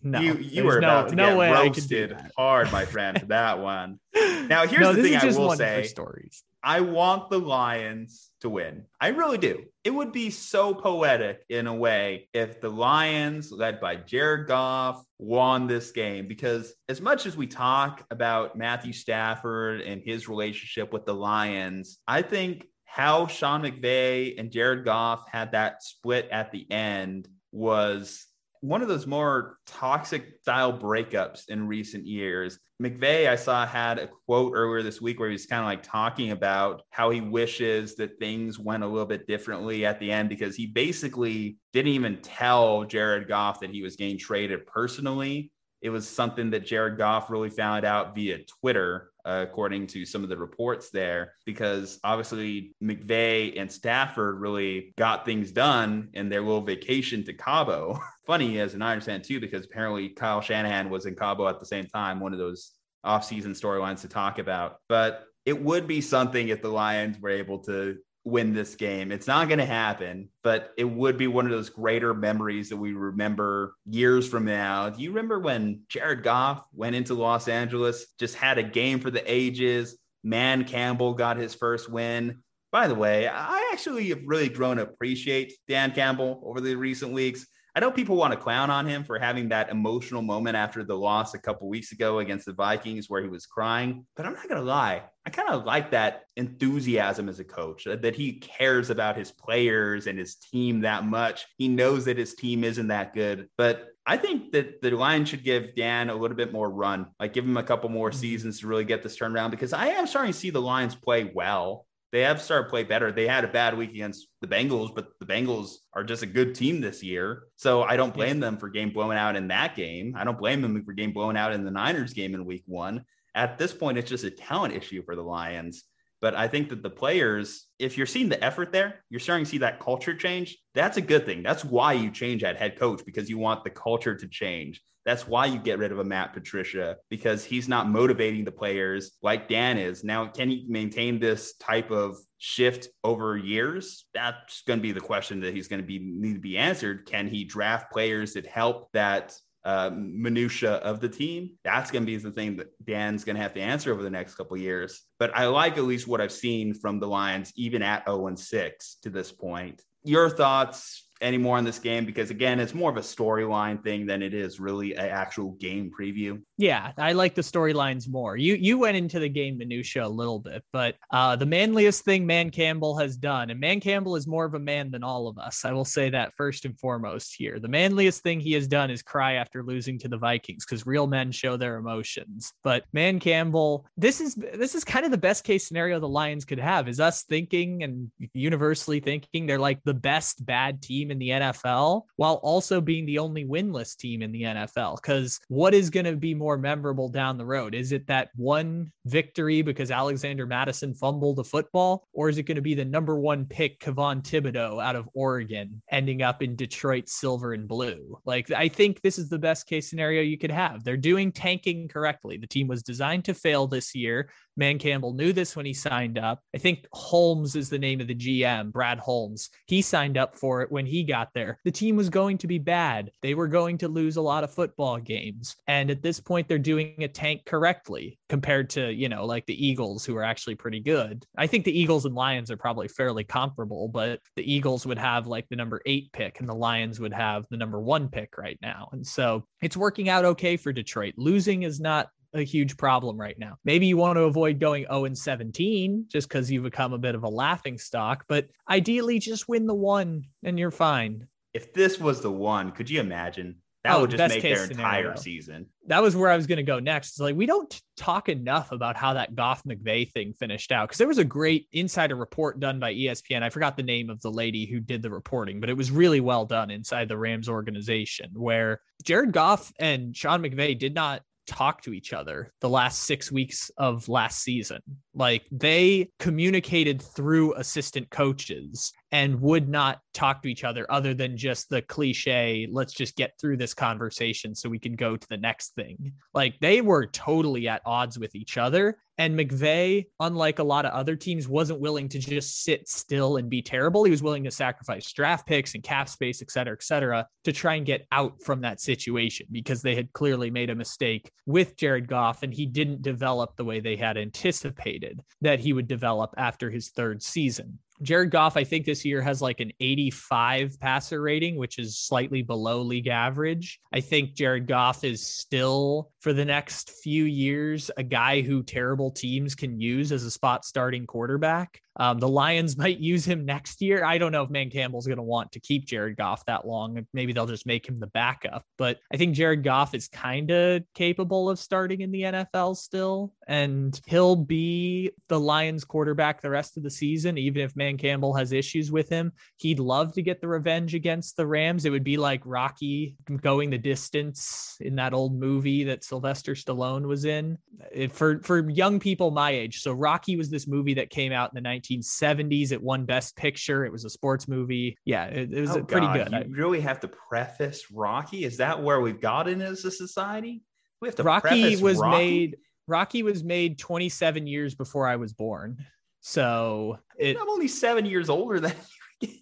Speaker 1: no, you you were about to no get roasted hard, my friend, for that one. [LAUGHS] Now here's no, the thing I will say: stories. I want the Lions to win. I really do. It would be so poetic in a way if the Lions, led by Jared Goff, won this game. Because as much as we talk about Matthew Stafford and his relationship with the Lions, I think how Sean McVay and Jared Goff had that split at the end was one of those more toxic style breakups in recent years. McVay, I saw, had a quote earlier this week where he was kind of like talking about how he wishes that things went a little bit differently at the end because he basically didn't even tell Jared Goff that he was getting traded personally. It was something that Jared Goff really found out via Twitter according to some of the reports there, because obviously McVay and Stafford really got things done in their little vacation to Cabo. [LAUGHS] Funny as and I understand too, because apparently Kyle Shanahan was in Cabo at the same time, one of those off-season storylines to talk about. But it would be something if the Lions were able to win this game. It's not going to happen, but it would be one of those greater memories that we remember years from now. Do you remember when Jared Goff went into Los Angeles, just had a game for the ages? Man Campbell got his first win. By the way, I actually have really grown to appreciate Dan Campbell over the recent weeks. I know people want to clown on him for having that emotional moment after the loss a couple weeks ago against the Vikings where he was crying, but I'm not going to lie. I kind of like that enthusiasm as a coach that he cares about his players and his team that much. He knows that his team isn't that good, but I think that the Lions should give Dan a little bit more run, like give him a couple more mm-hmm. seasons to really get this turned around because I am starting to see the Lions play well they have started to play better. They had a bad week against the Bengals, but the Bengals are just a good team this year. So I don't blame them for game blowing out in that game. I don't blame them for game blowing out in the Niners game in week one. At this point, it's just a talent issue for the Lions. But I think that the players, if you're seeing the effort there, you're starting to see that culture change. That's a good thing. That's why you change at head coach because you want the culture to change. That's why you get rid of a Matt Patricia because he's not motivating the players like Dan is. Now, can he maintain this type of shift over years? That's going to be the question that he's going to be need to be answered. Can he draft players that help that uh, minutia of the team. That's going to be the thing that Dan's going to have to answer over the next couple years. But I like at least what I've seen from the Lions, even at 0 and 6 to this point. Your thoughts anymore in this game because again it's more of a storyline thing than it is really an actual game preview
Speaker 2: yeah i like the storylines more. You you went into the game minutia a little bit but uh the manliest thing man campbell has done and man campbell is more of a man than all of us i will say that first and foremost here. The manliest thing he has done is cry after losing to the vikings because real men show their emotions. But man campbell this is this is kind of the best case scenario the lions could have is us thinking and universally thinking they're like the best bad team in the NFL while also being the only winless team in the NFL. Because what is going to be more memorable down the road? Is it that one victory because Alexander Mattison fumbled a football? Or is it going to be the number one pick, Kayvon Thibodeaux out of Oregon, ending up in Detroit silver and blue? Like, I think this is the best case scenario you could have. They're doing tanking correctly. The team was designed to fail this year. Man Campbell knew this when he signed up. I think Holmes is the name of the GM, Brad Holmes. He signed up for it when he got there. The team was going to be bad. They were going to lose a lot of football games. And at this point, they're doing a tank correctly compared to, you know, like the Eagles, who are actually pretty good. I think the Eagles and Lions are probably fairly comparable, but the Eagles would have like the number eight pick and the Lions would have the number one pick right now. And so it's working out okay for Detroit. Losing is not a huge problem right now. Maybe you want to avoid going 0 and 17 just because you become a bit of a laughing stock, but ideally just win the one and you're fine.
Speaker 1: If this was the one, could you imagine? That
Speaker 2: Oh,
Speaker 1: would just make their entire season.
Speaker 2: That was where I was going to go next. It's like we don't talk enough about how that Goff McVay thing finished out because there was a great insider report done by ESPN. I forgot the name of the lady who did the reporting, but it was really well done inside the Rams organization where Jared Goff and Sean McVay did not talk to each other the last six weeks of last season. Like they communicated through assistant coaches and would not talk to each other other than just the cliche, let's just get through this conversation so we can go to the next thing. Like they were totally at odds with each other. And McVay, unlike a lot of other teams, wasn't willing to just sit still and be terrible. He was willing to sacrifice draft picks and cap space, et cetera, et cetera, to try and get out from that situation because they had clearly made a mistake with Jared Goff and he didn't develop the way they had anticipated that he would develop after his third season. Jared Goff, I think this year has like an 85 passer rating, which is slightly below league average. I think Jared Goff is still, for the next few years, a guy who terrible teams can use as a spot starting quarterback. Um, the Lions [LAUGHS] might use him next year. I don't know if Man Campbell's going to want to keep Jared Goff that long. Maybe they'll just make him the backup. But I think Jared Goff is kind of capable of starting in the NFL still. And he'll be the Lions quarterback the rest of the season, even if Man Campbell has issues with him. He'd love to get the revenge against the Rams. It would be like Rocky going the distance in that old movie that Sylvester Stallone was in. It- for for young people my age. So Rocky was this movie that came out in the 1970s. It won Best Picture. It was a sports movie. Yeah, it, it was
Speaker 1: Oh,
Speaker 2: pretty
Speaker 1: God,
Speaker 2: good. I-
Speaker 1: You really have to preface Rocky. Is that where we've gotten as a society? We have to
Speaker 2: Rocky
Speaker 1: preface
Speaker 2: was
Speaker 1: Rocky?
Speaker 2: made. Rocky was made 27 years before I was born. So it
Speaker 1: I'm only seven years older than you.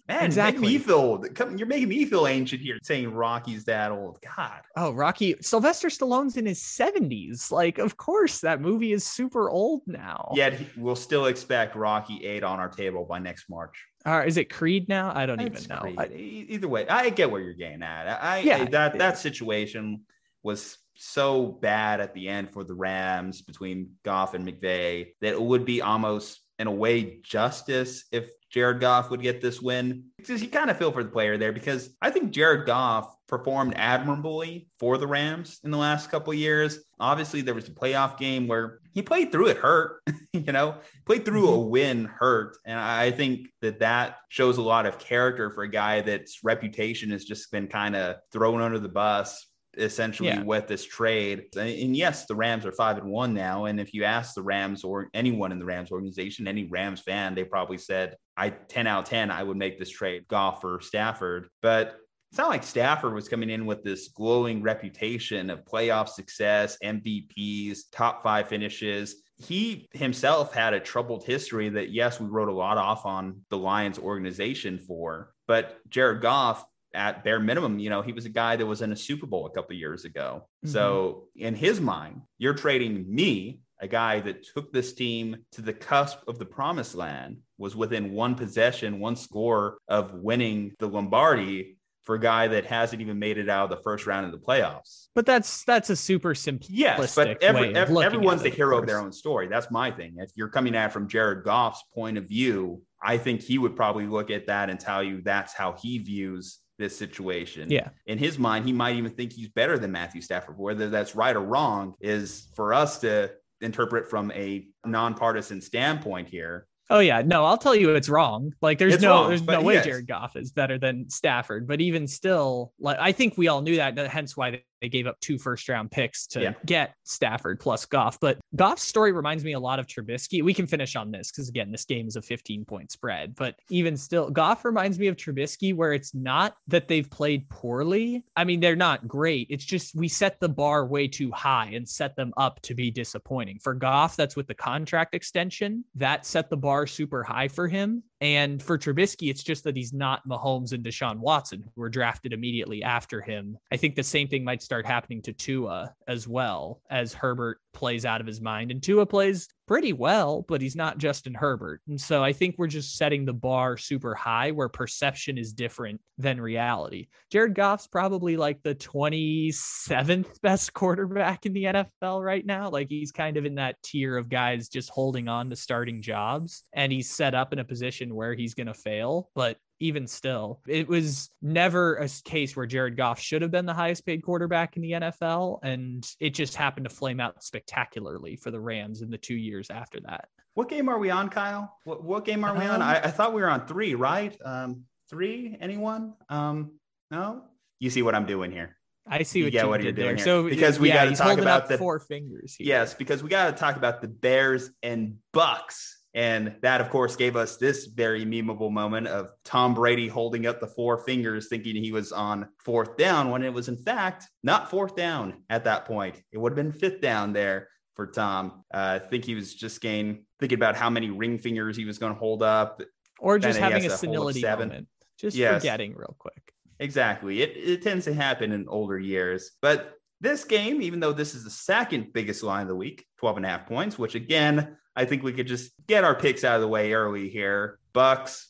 Speaker 1: Man,
Speaker 2: Exactly.
Speaker 1: make me feel. come- You're making me feel ancient here, saying Rocky's that old. God,
Speaker 2: Oh, Rocky Sylvester Stallone's in his 70s. Like, of course, that movie is super old now.
Speaker 1: yet we'll still expect Rocky Eight on our table by next March.
Speaker 2: Uh, is it Creed now? I don't even know. I-
Speaker 1: Either way, I get where you're getting at. I,
Speaker 2: Yeah.
Speaker 1: I that that situation was so bad at the end for the Rams between Goff and McVay that it would be almost in a way justice if Jared Goff would get this win. Because you kind of feel for the player there because I think Jared Goff performed admirably for the Rams in the last couple of years. Obviously, there was a playoff game where he played through it hurt, [LAUGHS] you know, played through a mm-hmm. win hurt. And I think that that shows a lot of character for a guy that's reputation has just been kind of thrown under the bus essentially
Speaker 2: Yeah.
Speaker 1: with this trade. And- yes, the Rams are five and one now. And if you ask the Rams or anyone in the Rams organization, any Rams fan, they probably said, I 10 out of 10, I would make this trade Goff for Stafford. But it's not like Stafford was coming in with this glowing reputation of playoff success, MVPs, top five finishes. He himself had a troubled history that, yes, we wrote a lot off on the Lions organization for. But Jared Goff, at bare minimum, you know, he was a guy that was in a Super Bowl a couple years ago. So mm-hmm. in his mind, you're trading me, a guy that took this team to the cusp of the promised land, was within one possession, one score of winning the Lombardi for a guy that hasn't even made it out of the first round of the playoffs.
Speaker 2: But that's that's a super simplistic
Speaker 1: Yes, but every,
Speaker 2: of
Speaker 1: ev- everyone's the
Speaker 2: it,
Speaker 1: hero of their own story. That's my thing. If you're coming at it from Jared Goff's point of view, I think he would probably look at that and tell you that's how he views this situation.
Speaker 2: Yeah.
Speaker 1: In his mind, he might even think he's better than Matthew Stafford. Whether that's right or wrong is for us to interpret from a nonpartisan standpoint here.
Speaker 2: Oh yeah, no, I'll tell you it's wrong. Like there's
Speaker 1: It's
Speaker 2: no
Speaker 1: wrong,
Speaker 2: there's no way
Speaker 1: yes.
Speaker 2: Jared Goff is better than Stafford, but even still, like I think we all knew that, hence why they gave up two first round picks to
Speaker 1: Yeah.
Speaker 2: get Stafford plus Goff. But Goff's story reminds me a lot of Trubisky. We can finish on this because, again, this game is a 15 point spread. But even still, Goff reminds me of Trubisky, where it's not that they've played poorly. I mean, they're not great. It's just we set the bar way too high and set them up to be disappointing. For Goff, that's with the contract extension. That set the bar super high for him. And for Trubisky, it's just that he's not Mahomes and Deshaun Watson, who were drafted immediately after him. I think the same thing might start happening to Tua as well as Herbert plays out of his mind. And Tua plays pretty well, but he's not Justin Herbert. And so I think we're just setting the bar super high where perception is different than reality. Jared Goff's probably like the 27th best quarterback in the NFL right now. Like he's kind of in that tier of guys just holding on to starting jobs. And he's set up in a position where he's going to fail. But even still, it was never a case where Jared Goff should have been the highest paid quarterback in the NFL. And it just happened to flame out spectacularly for the Rams in the two years after that.
Speaker 1: What game are we on, Kyle? What, what game are we on?
Speaker 2: Um,
Speaker 1: I, I thought we were on three, right? Um, three? Anyone? Um, no. You see what I'm doing here?
Speaker 2: I see
Speaker 1: You
Speaker 2: what
Speaker 1: get
Speaker 2: you
Speaker 1: what
Speaker 2: did
Speaker 1: you're doing
Speaker 2: there.
Speaker 1: here.
Speaker 2: So
Speaker 1: Because we
Speaker 2: yeah,
Speaker 1: gotta
Speaker 2: he's
Speaker 1: talk
Speaker 2: holding
Speaker 1: about
Speaker 2: up
Speaker 1: the-
Speaker 2: four fingers. Here.
Speaker 1: Yes, because we got to talk about the Bears and Bucs. And that, of course, gave us this very memeable moment of Tom Brady holding up the four fingers, thinking he was on fourth down when it was, in fact, not fourth down at that point. It would have been fifth down there for Tom. Uh, I think he was just getting thinking about how many ring fingers he was going to hold up.
Speaker 2: or just
Speaker 1: then
Speaker 2: having a
Speaker 1: has to hold up
Speaker 2: senility moment, just
Speaker 1: Yes.
Speaker 2: forgetting real quick.
Speaker 1: Exactly. It, it tends to happen in older years. But this game, even though this is the second biggest line of the week, 12 and a half points, which again, I think we could just get our picks out of the way early here. Bucs,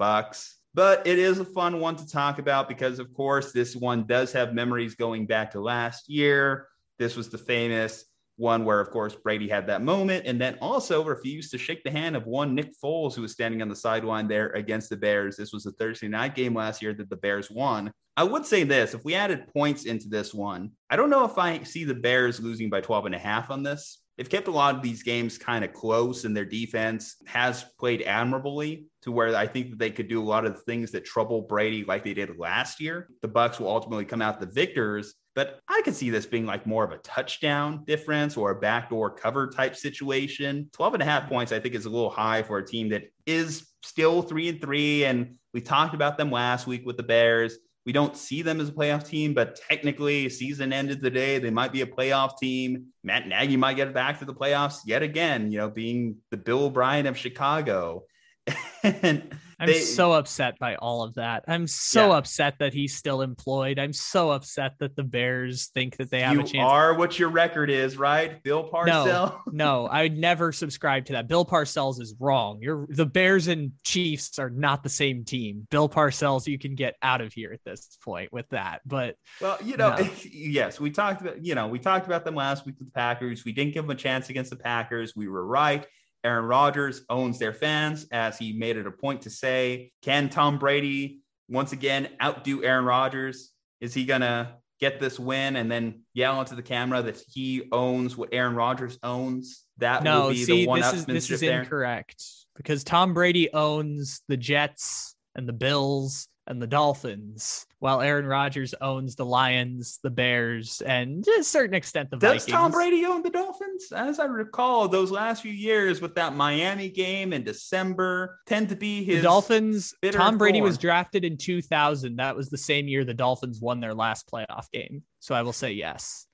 Speaker 1: Bucs. But it is a fun one to talk about because, of course, this one does have memories going back to last year. This was the famous one where, of course, Brady had that moment and then also refused to shake the hand of one Nick Foles, who was standing on the sideline there against the Bears. This was a Thursday night game last year that the Bears won. I would say this if we added points into this one, I don't know if I see the Bears losing by 12 and a half on this. They've kept a lot of these games kind of close, and their defense has played admirably to where I think that they could do a lot of the things that trouble Brady like they did last year. The Bucs will ultimately come out the victors, but I could see this being like more of a touchdown difference or a backdoor cover type situation. 12 and a half points, I think, is a little high for a team that is still three and three. And we talked about them last week with the Bears. We don't see them as a playoff team, but technically, season ended today. They might be a playoff team. Matt Nagy might get back to the playoffs yet again, you know, being the Bill O'Brien of Chicago. [LAUGHS] and
Speaker 2: I'm
Speaker 1: They-
Speaker 2: so upset by all of that. I'm so
Speaker 1: Yeah.
Speaker 2: upset that he's still employed. I'm so upset that the Bears think that they have
Speaker 1: you
Speaker 2: a chance.
Speaker 1: are what your record is, right? Bill Parcell. [LAUGHS]
Speaker 2: no, I would never subscribe to that. Bill Parcells is wrong. You're the Bears and Chiefs are not the same team. Bill Parcells, you can get out of here at this point with that. But
Speaker 1: Well, you know,
Speaker 2: No. [LAUGHS]
Speaker 1: yes, we talked about, you know, we talked about them last week with the Packers. We didn't give them a chance against the Packers. We were right. Aaron Rodgers owns their fans, as he made it a point to say. Can Tom Brady once again outdo Aaron Rodgers? Is he gonna get this win and then yell into the camera that he owns what Aaron Rodgers owns? That
Speaker 2: no,
Speaker 1: will be
Speaker 2: see,
Speaker 1: the one
Speaker 2: this is this is
Speaker 1: there.
Speaker 2: incorrect because Tom Brady owns the Jets and the Bills and the Dolphins, while Aaron Rodgers owns the Lions, the Bears, and to a certain extent the
Speaker 1: Does
Speaker 2: Vikings.
Speaker 1: Tom Brady own the Dolphins? As I recall, those last few years with that Miami game in December tend to be
Speaker 2: The
Speaker 1: his
Speaker 2: Dolphins. Tom Brady was drafted in 2000. That was the same year the Dolphins won their last playoff game. So I will say yes.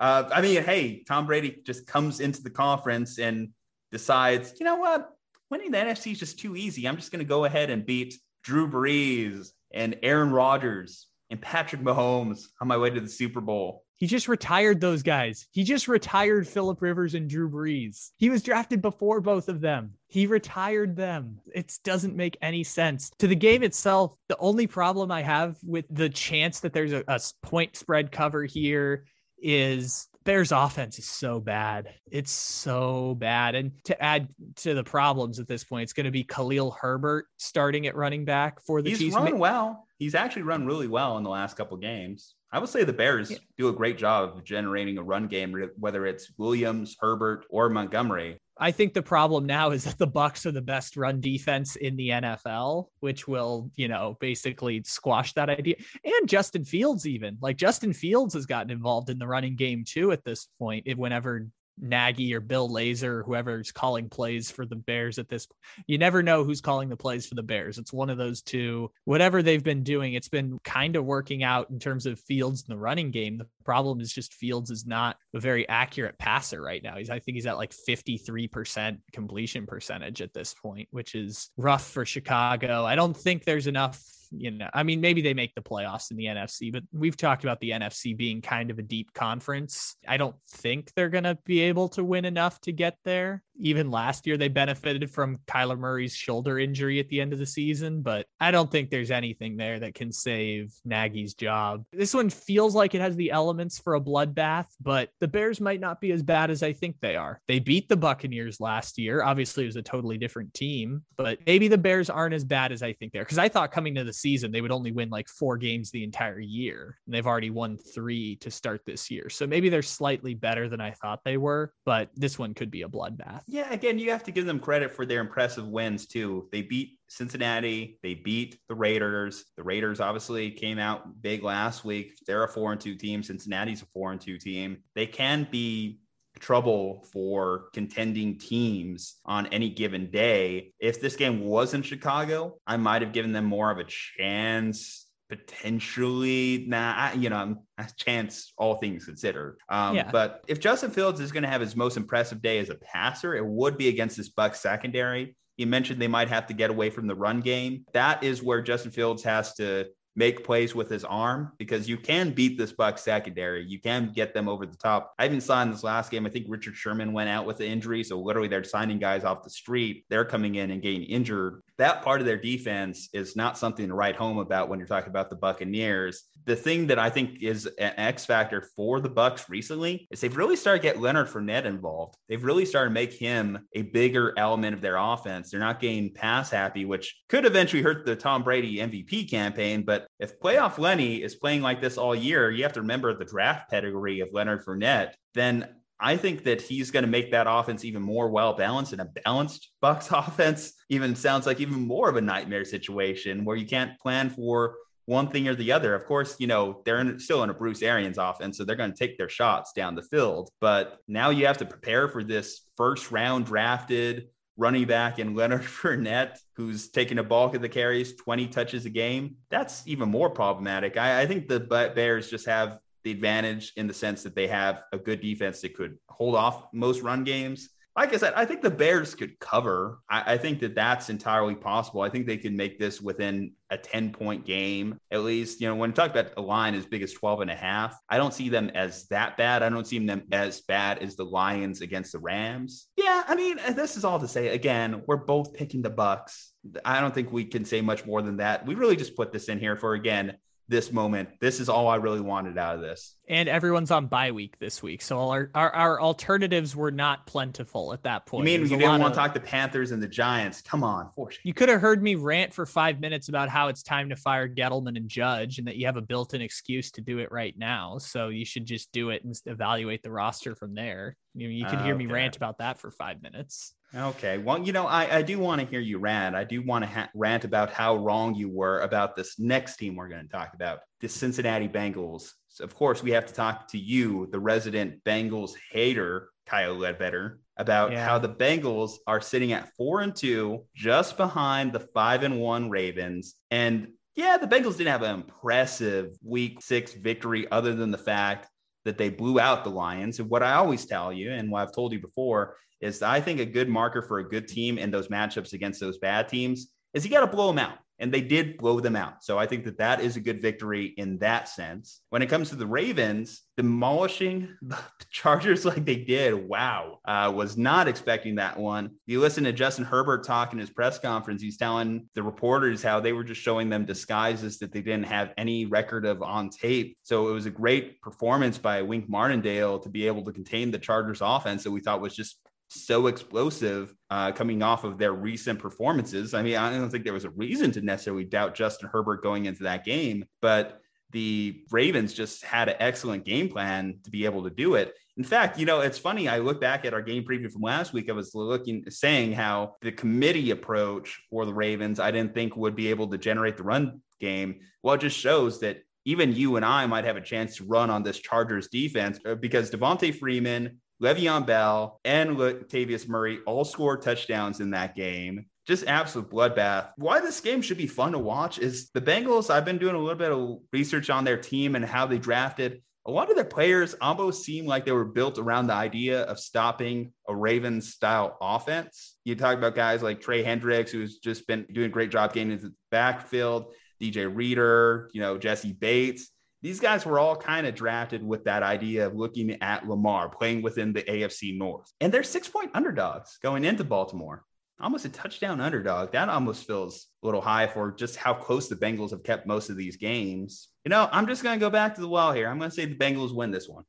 Speaker 1: Uh, I mean, hey, Tom Brady just comes into the conference and decides, you know what? Winning the NFC is just too easy. I'm just going to go ahead and beat Drew Brees and Aaron Rodgers and Patrick Mahomes on my way to the Super Bowl.
Speaker 2: He just retired those guys. He just retired Philip Rivers and Drew Brees. He was drafted before both of them. He retired them. It doesn't make any sense. To the game itself, the only problem I have with the chance that there's a, a point spread cover here is Bears offense is so bad. It's so bad. And to add to the problems at this point, it's going to be Khalil Herbert starting at running back for the
Speaker 1: He's
Speaker 2: Chiefs.
Speaker 1: run well. He's actually run really well in the last couple games. I would say the Bears
Speaker 2: Yeah.
Speaker 1: do a great job of generating a run game, whether it's Williams, Herbert, or Montgomery.
Speaker 2: I think the problem now is that the Bucs are the best run defense in the NFL, which will, you know, basically squash that idea. And Justin Fields, even like Justin Fields has gotten involved in the running game too at this point. If whenever Nagy or Bill Lazor, whoever's calling plays for the Bears at this. You never know who's calling the plays for the Bears. It's one of those two. Whatever they've been doing, it's been kind of working out in terms of Fields in the running game. The problem is just Fields is not a very accurate passer right now. He's I think he's at like 53% completion percentage at this point, which is rough for Chicago. I don't think there's enough you know, I mean, maybe they make the playoffs in the NFC, but we've talked about the NFC being kind of a deep conference. I don't think they're going to be able to win enough to get there even last year they benefited from Kyler Murray's shoulder injury at the end of the season, but I don't think there's anything there that can save Nagy's job. This one feels like it has the elements for a bloodbath, but the Bears might not be as bad as I think they are. They beat the Buccaneers last year. Obviously, it was a totally different team, but maybe the Bears aren't as bad as I think they're because I thought coming to the season they would only win like four games the entire year, and they've already won three to start this year. So maybe they're slightly better than I thought they were, but this one could be a bloodbath.
Speaker 1: Yeah, again, you have to give them credit for their impressive wins too. They beat Cincinnati, they beat the Raiders. The Raiders obviously came out big last week. They're a four and two team. Cincinnati's a four and two team. They can be trouble for contending teams on any given day. If this game was in Chicago, I might have given them more of a chance potentially nah you know a chance all things considered um, yeah. but if justin fields is going to have his most impressive day as a passer it would be against this buck secondary you mentioned they might have to get away from the run game that is where justin fields has to make plays with his arm because you can beat this Buck secondary. You can get them over the top. I even saw in this last game, I think Richard Sherman went out with an injury. So literally they're signing guys off the street. They're coming in and getting injured. That part of their defense is not something to write home about when you're talking about the Buccaneers. The thing that I think is an X factor for the Bucs recently is they've really started to get Leonard Fournette involved. They've really started to make him a bigger element of their offense. They're not getting pass happy, which could eventually hurt the Tom Brady MVP campaign, but if playoff Lenny is playing like this all year, you have to remember the draft pedigree of Leonard Fournette. Then I think that he's going to make that offense even more well balanced and a balanced [LAUGHS] Bucs offense even sounds like even more of a nightmare situation where you can't plan for one thing or the other. Of course, you know, they're in, still in a Bruce Arians offense, so they're going to take their shots down the field. But now you have to prepare for this first round drafted running back and [LAUGHS] Leonard Fournette, who's taking a bulk of the carries, 20 touches a game, that's even more problematic. I, I, think the Bears just have the advantage in the sense that they have a good defense that could hold off most run games like I said, I think the Bears could cover. I, I, think that that's entirely possible. I think they could make this within a 10 point game, at least. You know, when you talk about a line as big as 12 and a half, I don't see them as that bad. I don't see them as bad as the Lions against the Rams. Yeah, I mean, this is all to say again, we're both picking the Bucs. I don't think we can say much more than that. We really just put this in here for again this moment. This is all I really wanted out of this.
Speaker 2: And everyone's on bye week this week. So our, our, our alternatives were not plentiful at that point.
Speaker 1: You mean you didn't want to talk the Panthers and the Giants? Come on.
Speaker 2: You could have heard me rant for five minutes about how it's time to fire Gettleman and Judge and that you have a built-in excuse to do it right now. So you should just do it and evaluate the roster from there. You, know, you can hear okay. me rant about that for five minutes.
Speaker 1: Okay. Well, you know, I, I do want to hear you rant. I do want to ha- rant about how wrong you were about this next team we're going to talk about, the Cincinnati Bengals. So of course, we have to talk to you, the resident Bengals hater, Kyle Ledbetter, about yeah. how the Bengals are sitting at four and two, just behind the five and one Ravens. And yeah, the Bengals didn't have an impressive week six victory, other than the fact that they blew out the Lions. And what I always tell you, and what I've told you before, is I think a good marker for a good team in those matchups against those bad teams is you got to blow them out and they did blow them out. So I think that that is a good victory in that sense. When it comes to the Ravens, demolishing the [LAUGHS] Chargers like they did, wow, uh, was not expecting that one. You listen to Justin Herbert talk in his press conference, he's telling the reporters how they were just showing them disguises that they didn't have any record of on tape. So it was a great performance by Wink Martindale to be able to contain the Chargers offense that we thought was just so explosive uh, coming off of their recent performances. I mean, I don't think there was a reason to necessarily doubt Justin Herbert going into that game, but the Ravens just had an excellent game plan to be able to do it. In fact, you know, it's funny. I look back at our game preview from last week. I was looking, saying how the committee approach for the Ravens, I didn't think would be able to generate the run game. Well, it just shows that even you and I might have a chance to run on this Chargers defense uh, because Devonta Freeman, Le'Veon Bell, and Latavius Murray all scored touchdowns in that game just absolute bloodbath. Why this game should be fun to watch is the Bengals. I've been doing a little bit of research on their team and how they drafted. A lot of their players almost seem like they were built around the idea of stopping a Ravens style offense. You talk about guys like Trey Hendricks, who's just been doing a great job getting into the backfield, DJ Reader, you know, Jessie Bates. These guys were all kind of drafted with that idea of looking at Lamar playing within the AFC North. And they're six point underdogs going into Baltimore almost a touchdown underdog. That almost feels a little high for just how close the Bengals have kept most of these games. You know, I'm just going to go back to the well here. I'm going to say the Bengals win this one.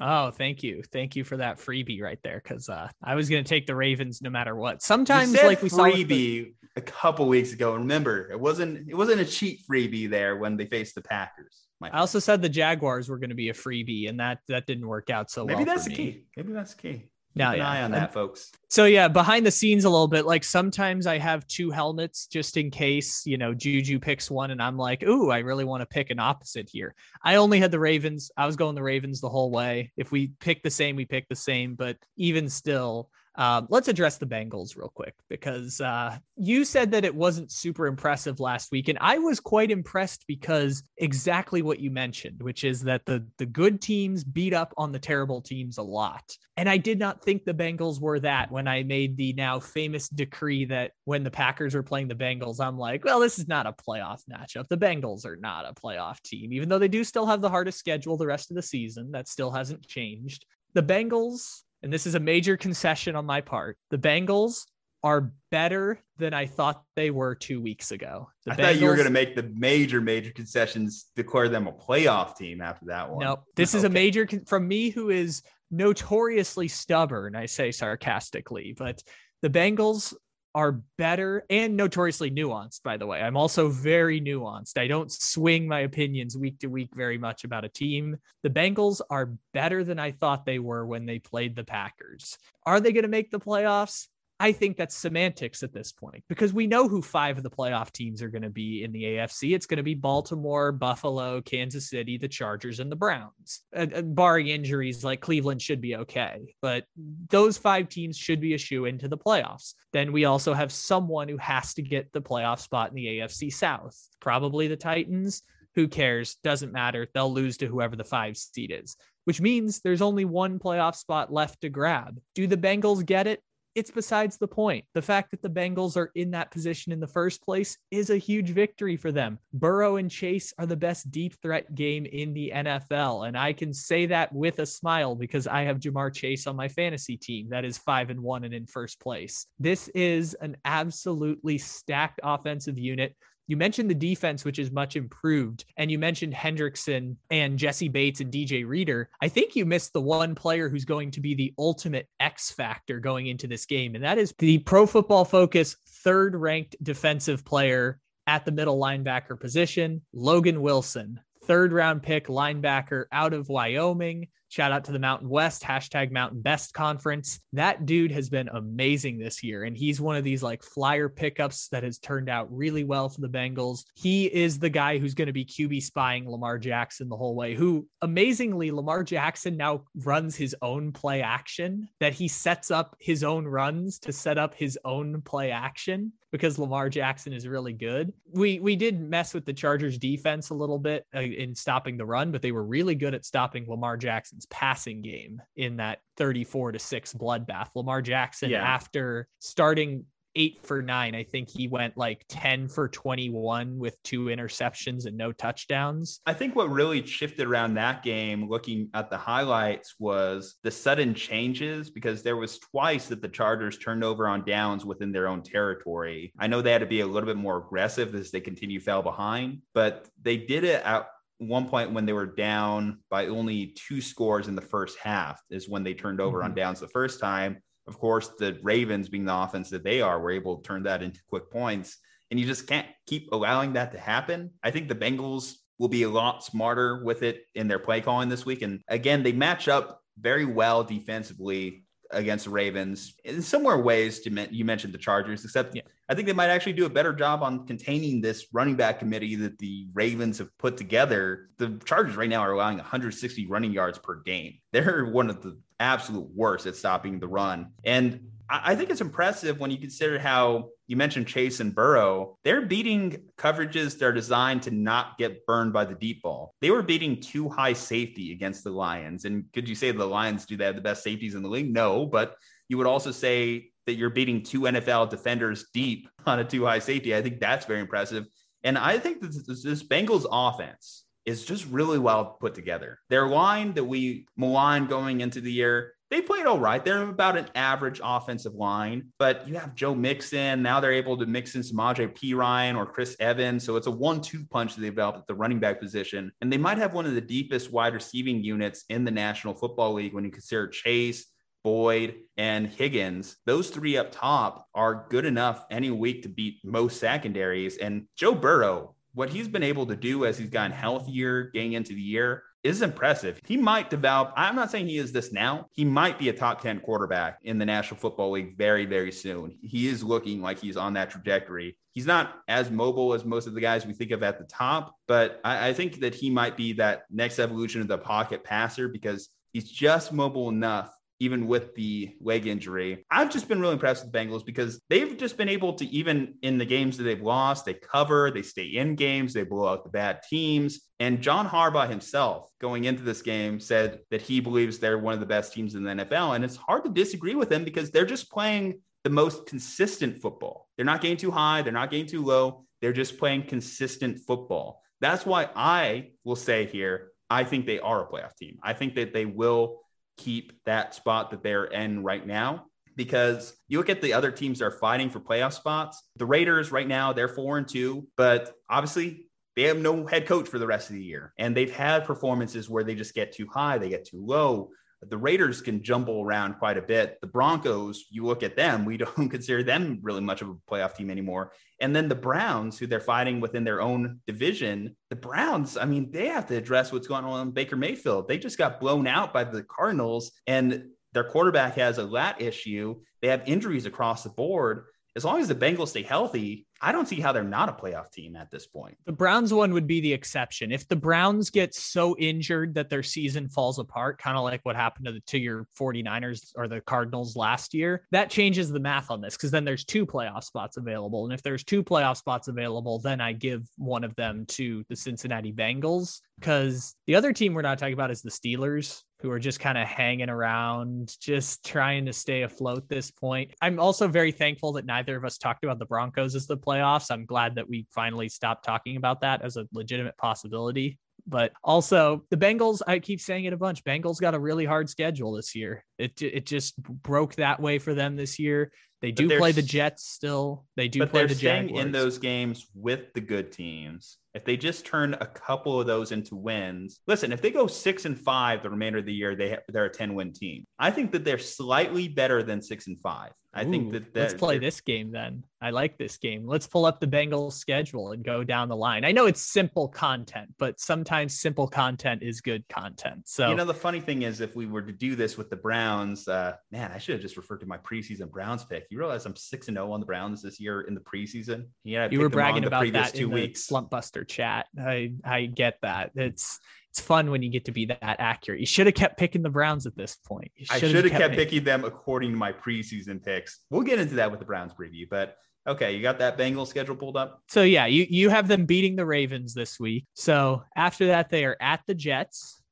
Speaker 2: Oh, thank you. Thank you for that freebie right there. Cause uh, I was going to take the Ravens no matter what. Sometimes like we
Speaker 1: freebie saw the- a couple weeks ago. Remember, it wasn't, it wasn't a cheap freebie there when they faced the Packers.
Speaker 2: I also said the Jaguars were going to be a freebie and that, that didn't work out so
Speaker 1: Maybe
Speaker 2: well.
Speaker 1: Maybe that's the key. Maybe that's the key.
Speaker 2: Now,
Speaker 1: Keep
Speaker 2: yeah.
Speaker 1: eye on that, folks.
Speaker 2: So yeah, behind the scenes a little bit. Like sometimes I have two helmets just in case you know Juju picks one, and I'm like, ooh, I really want to pick an opposite here. I only had the Ravens. I was going the Ravens the whole way. If we pick the same, we pick the same. But even still, um, let's address the Bengals real quick because uh, you said that it wasn't super impressive last week, and I was quite impressed because exactly what you mentioned, which is that the the good teams beat up on the terrible teams a lot, and I did not think the Bengals were that when I made the now famous decree that when the Packers were playing the Bengals, I'm like, well, this is not a playoff matchup. The Bengals are not a playoff team, even though they do still have the hardest schedule the rest of the season. That still hasn't changed. The Bengals and this is a major concession on my part. The Bengals are better than I thought they were two weeks ago. The
Speaker 1: I
Speaker 2: Bengals,
Speaker 1: thought you were going to make the major, major concessions, declare them a playoff team after that one.
Speaker 2: No, this okay. is a major con- from me who is notoriously stubborn. I say sarcastically, but the Bengals are better and notoriously nuanced, by the way. I'm also very nuanced. I don't swing my opinions week to week very much about a team. The Bengals are better than I thought they were when they played the Packers. Are they going to make the playoffs? I think that's semantics at this point because we know who five of the playoff teams are going to be in the AFC. It's going to be Baltimore, Buffalo, Kansas City, the Chargers, and the Browns. Uh, barring injuries, like Cleveland should be okay, but those five teams should be a shoe into the playoffs. Then we also have someone who has to get the playoff spot in the AFC South, probably the Titans. Who cares? Doesn't matter. They'll lose to whoever the five seed is which means there's only one playoff spot left to grab. Do the Bengals get it? It's besides the point. The fact that the Bengals are in that position in the first place is a huge victory for them. Burrow and Chase are the best deep threat game in the NFL. And I can say that with a smile because I have Ja'Marr Chase on my fantasy team that is five and one and in first place. This is an absolutely stacked offensive unit you mentioned the defense, which is much improved, and you mentioned Hendrickson and Jessie Bates and DJ Reader. I think you missed the one player who's going to be the ultimate X factor going into this game, and that is the Pro Football Focus third ranked defensive player at the middle linebacker position, Logan Wilson, third round pick linebacker out of Wyoming. Shout out to the Mountain West, hashtag Mountain Best Conference. That dude has been amazing this year. And he's one of these like flyer pickups that has turned out really well for the Bengals. He is the guy who's going to be QB spying Lamar Jackson the whole way, who amazingly, Lamar Jackson now runs his own play action, that he sets up his own runs to set up his own play action because Lamar Jackson is really good. We we did mess with the Chargers defense a little bit uh, in stopping the run, but they were really good at stopping Lamar Jackson's passing game in that 34 to 6 bloodbath. Lamar Jackson yeah. after starting eight for nine. I think he went like 10 for 21 with two interceptions and no touchdowns.
Speaker 1: I think what really shifted around that game, looking at the highlights, was the sudden changes because there was twice that the Chargers turned over on downs within their own territory. I know they had to be a little bit more aggressive as they continue fell behind, but they did it at one point when they were down by only two scores in the first half is when they turned over mm-hmm. on downs the first time of course, the Ravens, being the offense that they are, were able to turn that into quick points. And you just can't keep allowing that to happen. I think the Bengals will be a lot smarter with it in their play calling this week. And again, they match up very well defensively against the Ravens in similar ways to you mentioned the Chargers, except yeah. I think they might actually do a better job on containing this running back committee that the Ravens have put together. The Chargers right now are allowing 160 running yards per game. They're one of the absolute worst at stopping the run. And I think it's impressive when you consider how you mentioned Chase and Burrow. They're beating coverages that are designed to not get burned by the deep ball. They were beating two high safety against the Lions. And could you say the Lions do they have the best safeties in the league? No, but you would also say that you're beating two NFL defenders deep [LAUGHS] on a two high safety. I think that's very impressive. And I think this, this Bengals offense is just really well put together. Their line that we malign going into the year they played all right. They're about an average offensive line, but you have Joe Mixon. Now they're able to mix in Samaje Perine or Chris Evans. So it's a one two punch that they developed at the running back position. And they might have one of the deepest wide receiving units in the National Football League when you consider Chase, Boyd, and Higgins. Those three up top are good enough any week to beat most secondaries. And Joe Burrow, what he's been able to do as he's gotten healthier getting into the year is impressive. He might develop, I'm not saying he is this now. He might be a top 10 quarterback in the National Football League very, very soon. He is looking like he's on that trajectory. He's not as mobile as most of the guys we think of at the top, but I, I think that he might be that next evolution of the pocket passer because he's just mobile enough even with the leg injury. I've just been really impressed with the Bengals because they've just been able to, even in the games that they've lost, they cover, they stay in games, they blow out the bad teams. And John Harbaugh himself, going into this game, said that he believes they're one of the best teams in the NFL. And it's hard to disagree with him because they're just playing the most consistent football. They're not getting too high, they're not getting too low, they're just playing consistent football. That's why I will say here, I think they are a playoff team. I think that they will keep that spot that they're in right now because you look at the other teams that are fighting for playoff spots. The Raiders right now, they're four and two, but obviously they have no head coach for the rest of the year. And they've had performances where they just get too high, they get too low the Raiders can jumble around quite a bit. The Broncos, you look at them, we [LAUGHS] don't consider them really much of a playoff team anymore. And then the Browns, who they're fighting within their own division, the Browns, I mean, they have to address what's going on in Baker Mayfield. They just got blown out by the Cardinals, and their quarterback has a lat issue. They have injuries across the board as long as the Bengals stay healthy, I don't see how they're not a playoff team at this point.
Speaker 2: The Browns one would be the exception. If the Browns get so injured that their season falls apart, kind of like what happened to, the, to your 49ers or the Cardinals last year, that changes the math on this because then there's two playoff spots available. And if there's two playoff spots available, then I give one of them to the Cincinnati Bengals because the other team we're not talking about is the Steelers who are just kind of hanging around, just trying to stay afloat this point. I'm also very thankful that neither of us talked about the Broncos as the playoffs. I'm glad that we finally stopped talking about that as a legitimate possibility. But also the Bengals, I keep saying it a bunch. Bengals got a really hard schedule this year. It it just broke that way for them this year. They do play the Jets still. They do play the Jaguars.
Speaker 1: in those games with the good teams if they just turn a couple of those into wins, listen, if they go six and five the remainder of the year, they they're a 10 win team. I think that they're slightly better than six and five. I Ooh, think that
Speaker 2: let's play this game then. I like this game. Let's pull up the Bengals schedule and go down the line. I know it's simple content, but sometimes simple content is good content. So
Speaker 1: you know the funny thing is, if we were to do this with the Browns, uh, man, I should have just referred to my preseason Browns pick. You realize I'm six and zero oh on the Browns this year in the preseason.
Speaker 2: Yeah, you were bragging about that two in weeks. the Slump Buster chat. I I get that. It's it's fun when you get to be that accurate. You should have kept picking the Browns at this point.
Speaker 1: I should have kept, kept picking them according to my preseason picks. We'll get into that with the Browns preview, but okay, you got that Bengals schedule pulled up.
Speaker 2: So yeah, you you have them beating the Ravens this week. So after that, they are at the Jets.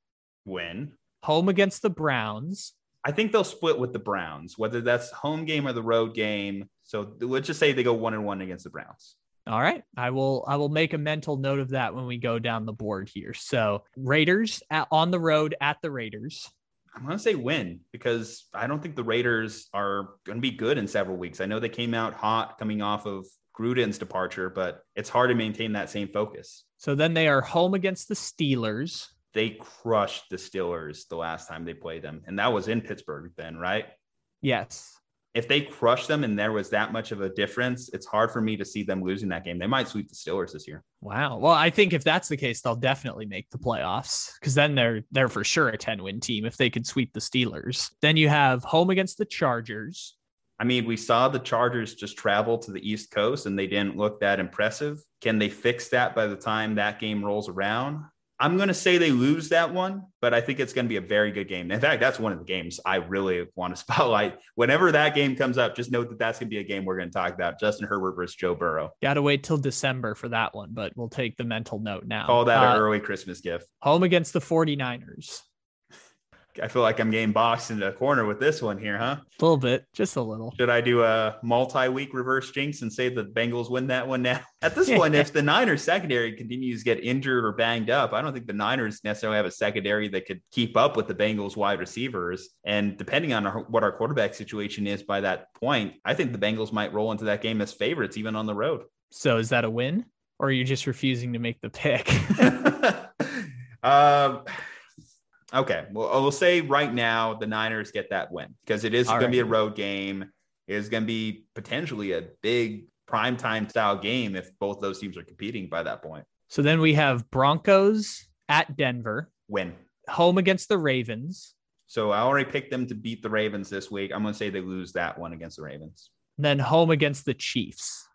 Speaker 1: Win.
Speaker 2: Home against the Browns.
Speaker 1: I think they'll split with the Browns, whether that's home game or the road game. So let's just say they go one and one against the Browns.
Speaker 2: All right. I will I will make a mental note of that when we go down the board here. So, Raiders at, on the road at the Raiders.
Speaker 1: I'm going to say win because I don't think the Raiders are going to be good in several weeks. I know they came out hot coming off of Gruden's departure, but it's hard to maintain that same focus.
Speaker 2: So then they are home against the Steelers.
Speaker 1: They crushed the Steelers the last time they played them, and that was in Pittsburgh then, right?
Speaker 2: Yes
Speaker 1: if they crush them and there was that much of a difference, it's hard for me to see them losing that game. They might sweep the Steelers this year.
Speaker 2: Wow. Well, I think if that's the case, they'll definitely make the playoffs because then they're they're for sure a 10 win team if they could sweep the Steelers. Then you have home against the Chargers.
Speaker 1: I mean, we saw the Chargers just travel to the East Coast and they didn't look that impressive. Can they fix that by the time that game rolls around? I'm going to say they lose that one, but I think it's going to be a very good game. In fact, that's one of the games I really want to [LAUGHS] spotlight. Whenever that game comes up, just note that that's going to be a game we're going to talk about Justin Herbert versus Joe Burrow.
Speaker 2: Got to wait till December for that one, but we'll take the mental note now.
Speaker 1: Call that uh, an early Christmas gift.
Speaker 2: Home against the 49ers.
Speaker 1: I feel like I'm getting boxed into a corner with this one here, huh?
Speaker 2: A little bit, just a little.
Speaker 1: Should I do a multi-week reverse jinx and say the Bengals win that one now? [LAUGHS] At this point, if the Niners secondary continues to get injured or banged up, I don't think the Niners necessarily have a secondary that could keep up with the Bengals wide receivers. And depending on our, what our quarterback situation is by that point, I think the Bengals might roll into that game as favorites, even on the road.
Speaker 2: So is that a win? Or are you just refusing to make the pick?
Speaker 1: um [LAUGHS] Okay. Well, we'll say right now the Niners get that win because it is going right. to be a road game. It is going to be potentially a big primetime style game if both those teams are competing by that point.
Speaker 2: So then we have Broncos at Denver.
Speaker 1: Win.
Speaker 2: Home against the Ravens.
Speaker 1: So I already picked them to beat the Ravens this week. I'm going to say they lose that one against the Ravens.
Speaker 2: Then home against the Chiefs.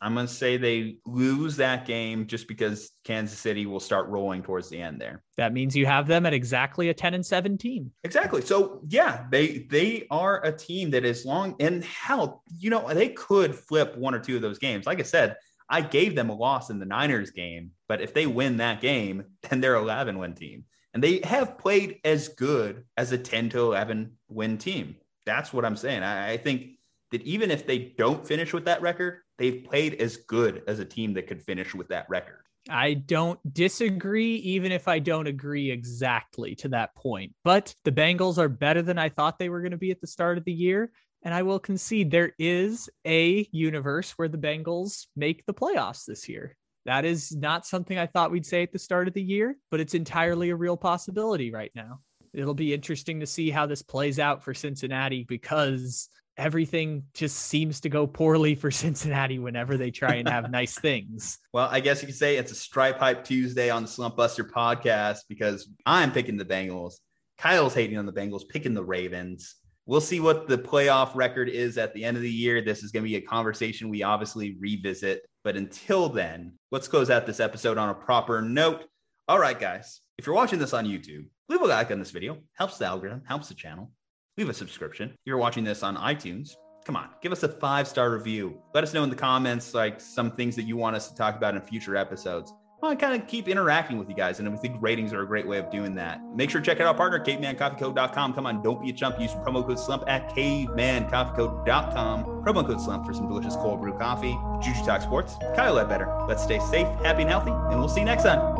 Speaker 1: I'm going to say they lose that game just because Kansas City will start rolling towards the end there.
Speaker 2: That means you have them at exactly a 10 and 17.
Speaker 1: Exactly. So yeah, they they are a team that is long and hell, you know, they could flip one or two of those games. Like I said, I gave them a loss in the Niners game, but if they win that game, [LAUGHS] then they're 11 win team. And they have played as good as a 10 to 11 win team. That's what I'm saying. I, I think that even if they don't finish with that record, they've played as good as a team that could finish with that record.
Speaker 2: I don't disagree, even if I don't agree exactly to that point. But the Bengals are better than I thought they were going to be at the start of the year. And I will concede there is a universe where the Bengals make the playoffs this year. That is not something I thought we'd say at the start of the year, but it's entirely a real possibility right now. It'll be interesting to see how this plays out for Cincinnati because everything just seems to go poorly for [LAUGHS] Cincinnati whenever they try and have nice things. [LAUGHS]
Speaker 1: Well, I guess you could say it's a stripe hype Tuesday on the Slump Buster podcast because I'm picking the Bengals. Kyle's hating on the Bengals, picking the Ravens. We'll see what the playoff record is at the end of the year. This is going to be a conversation we obviously revisit. But until then, let's close out this episode on a proper note. All right, guys, if you're watching this on YouTube, leave a like on this video. Helps the algorithm, helps the channel leave a subscription. If you're watching this on iTunes, come on, give us a five star review. Let us know in the comments like some things that you want us to talk about in future episodes. I want to kind of keep interacting with you guys, and we think ratings are a great way of doing that. Make sure to check out our partner, cavemancoffeeco.com. Come on, don't be a chump. Use promo code SLUMP at cavemancoffeeco.com. Promo code SLUMP for some delicious cold brew coffee. Juju Talk Sports, Kyle Ledbetter. Let's stay safe, happy, and healthy, and we'll see you next time.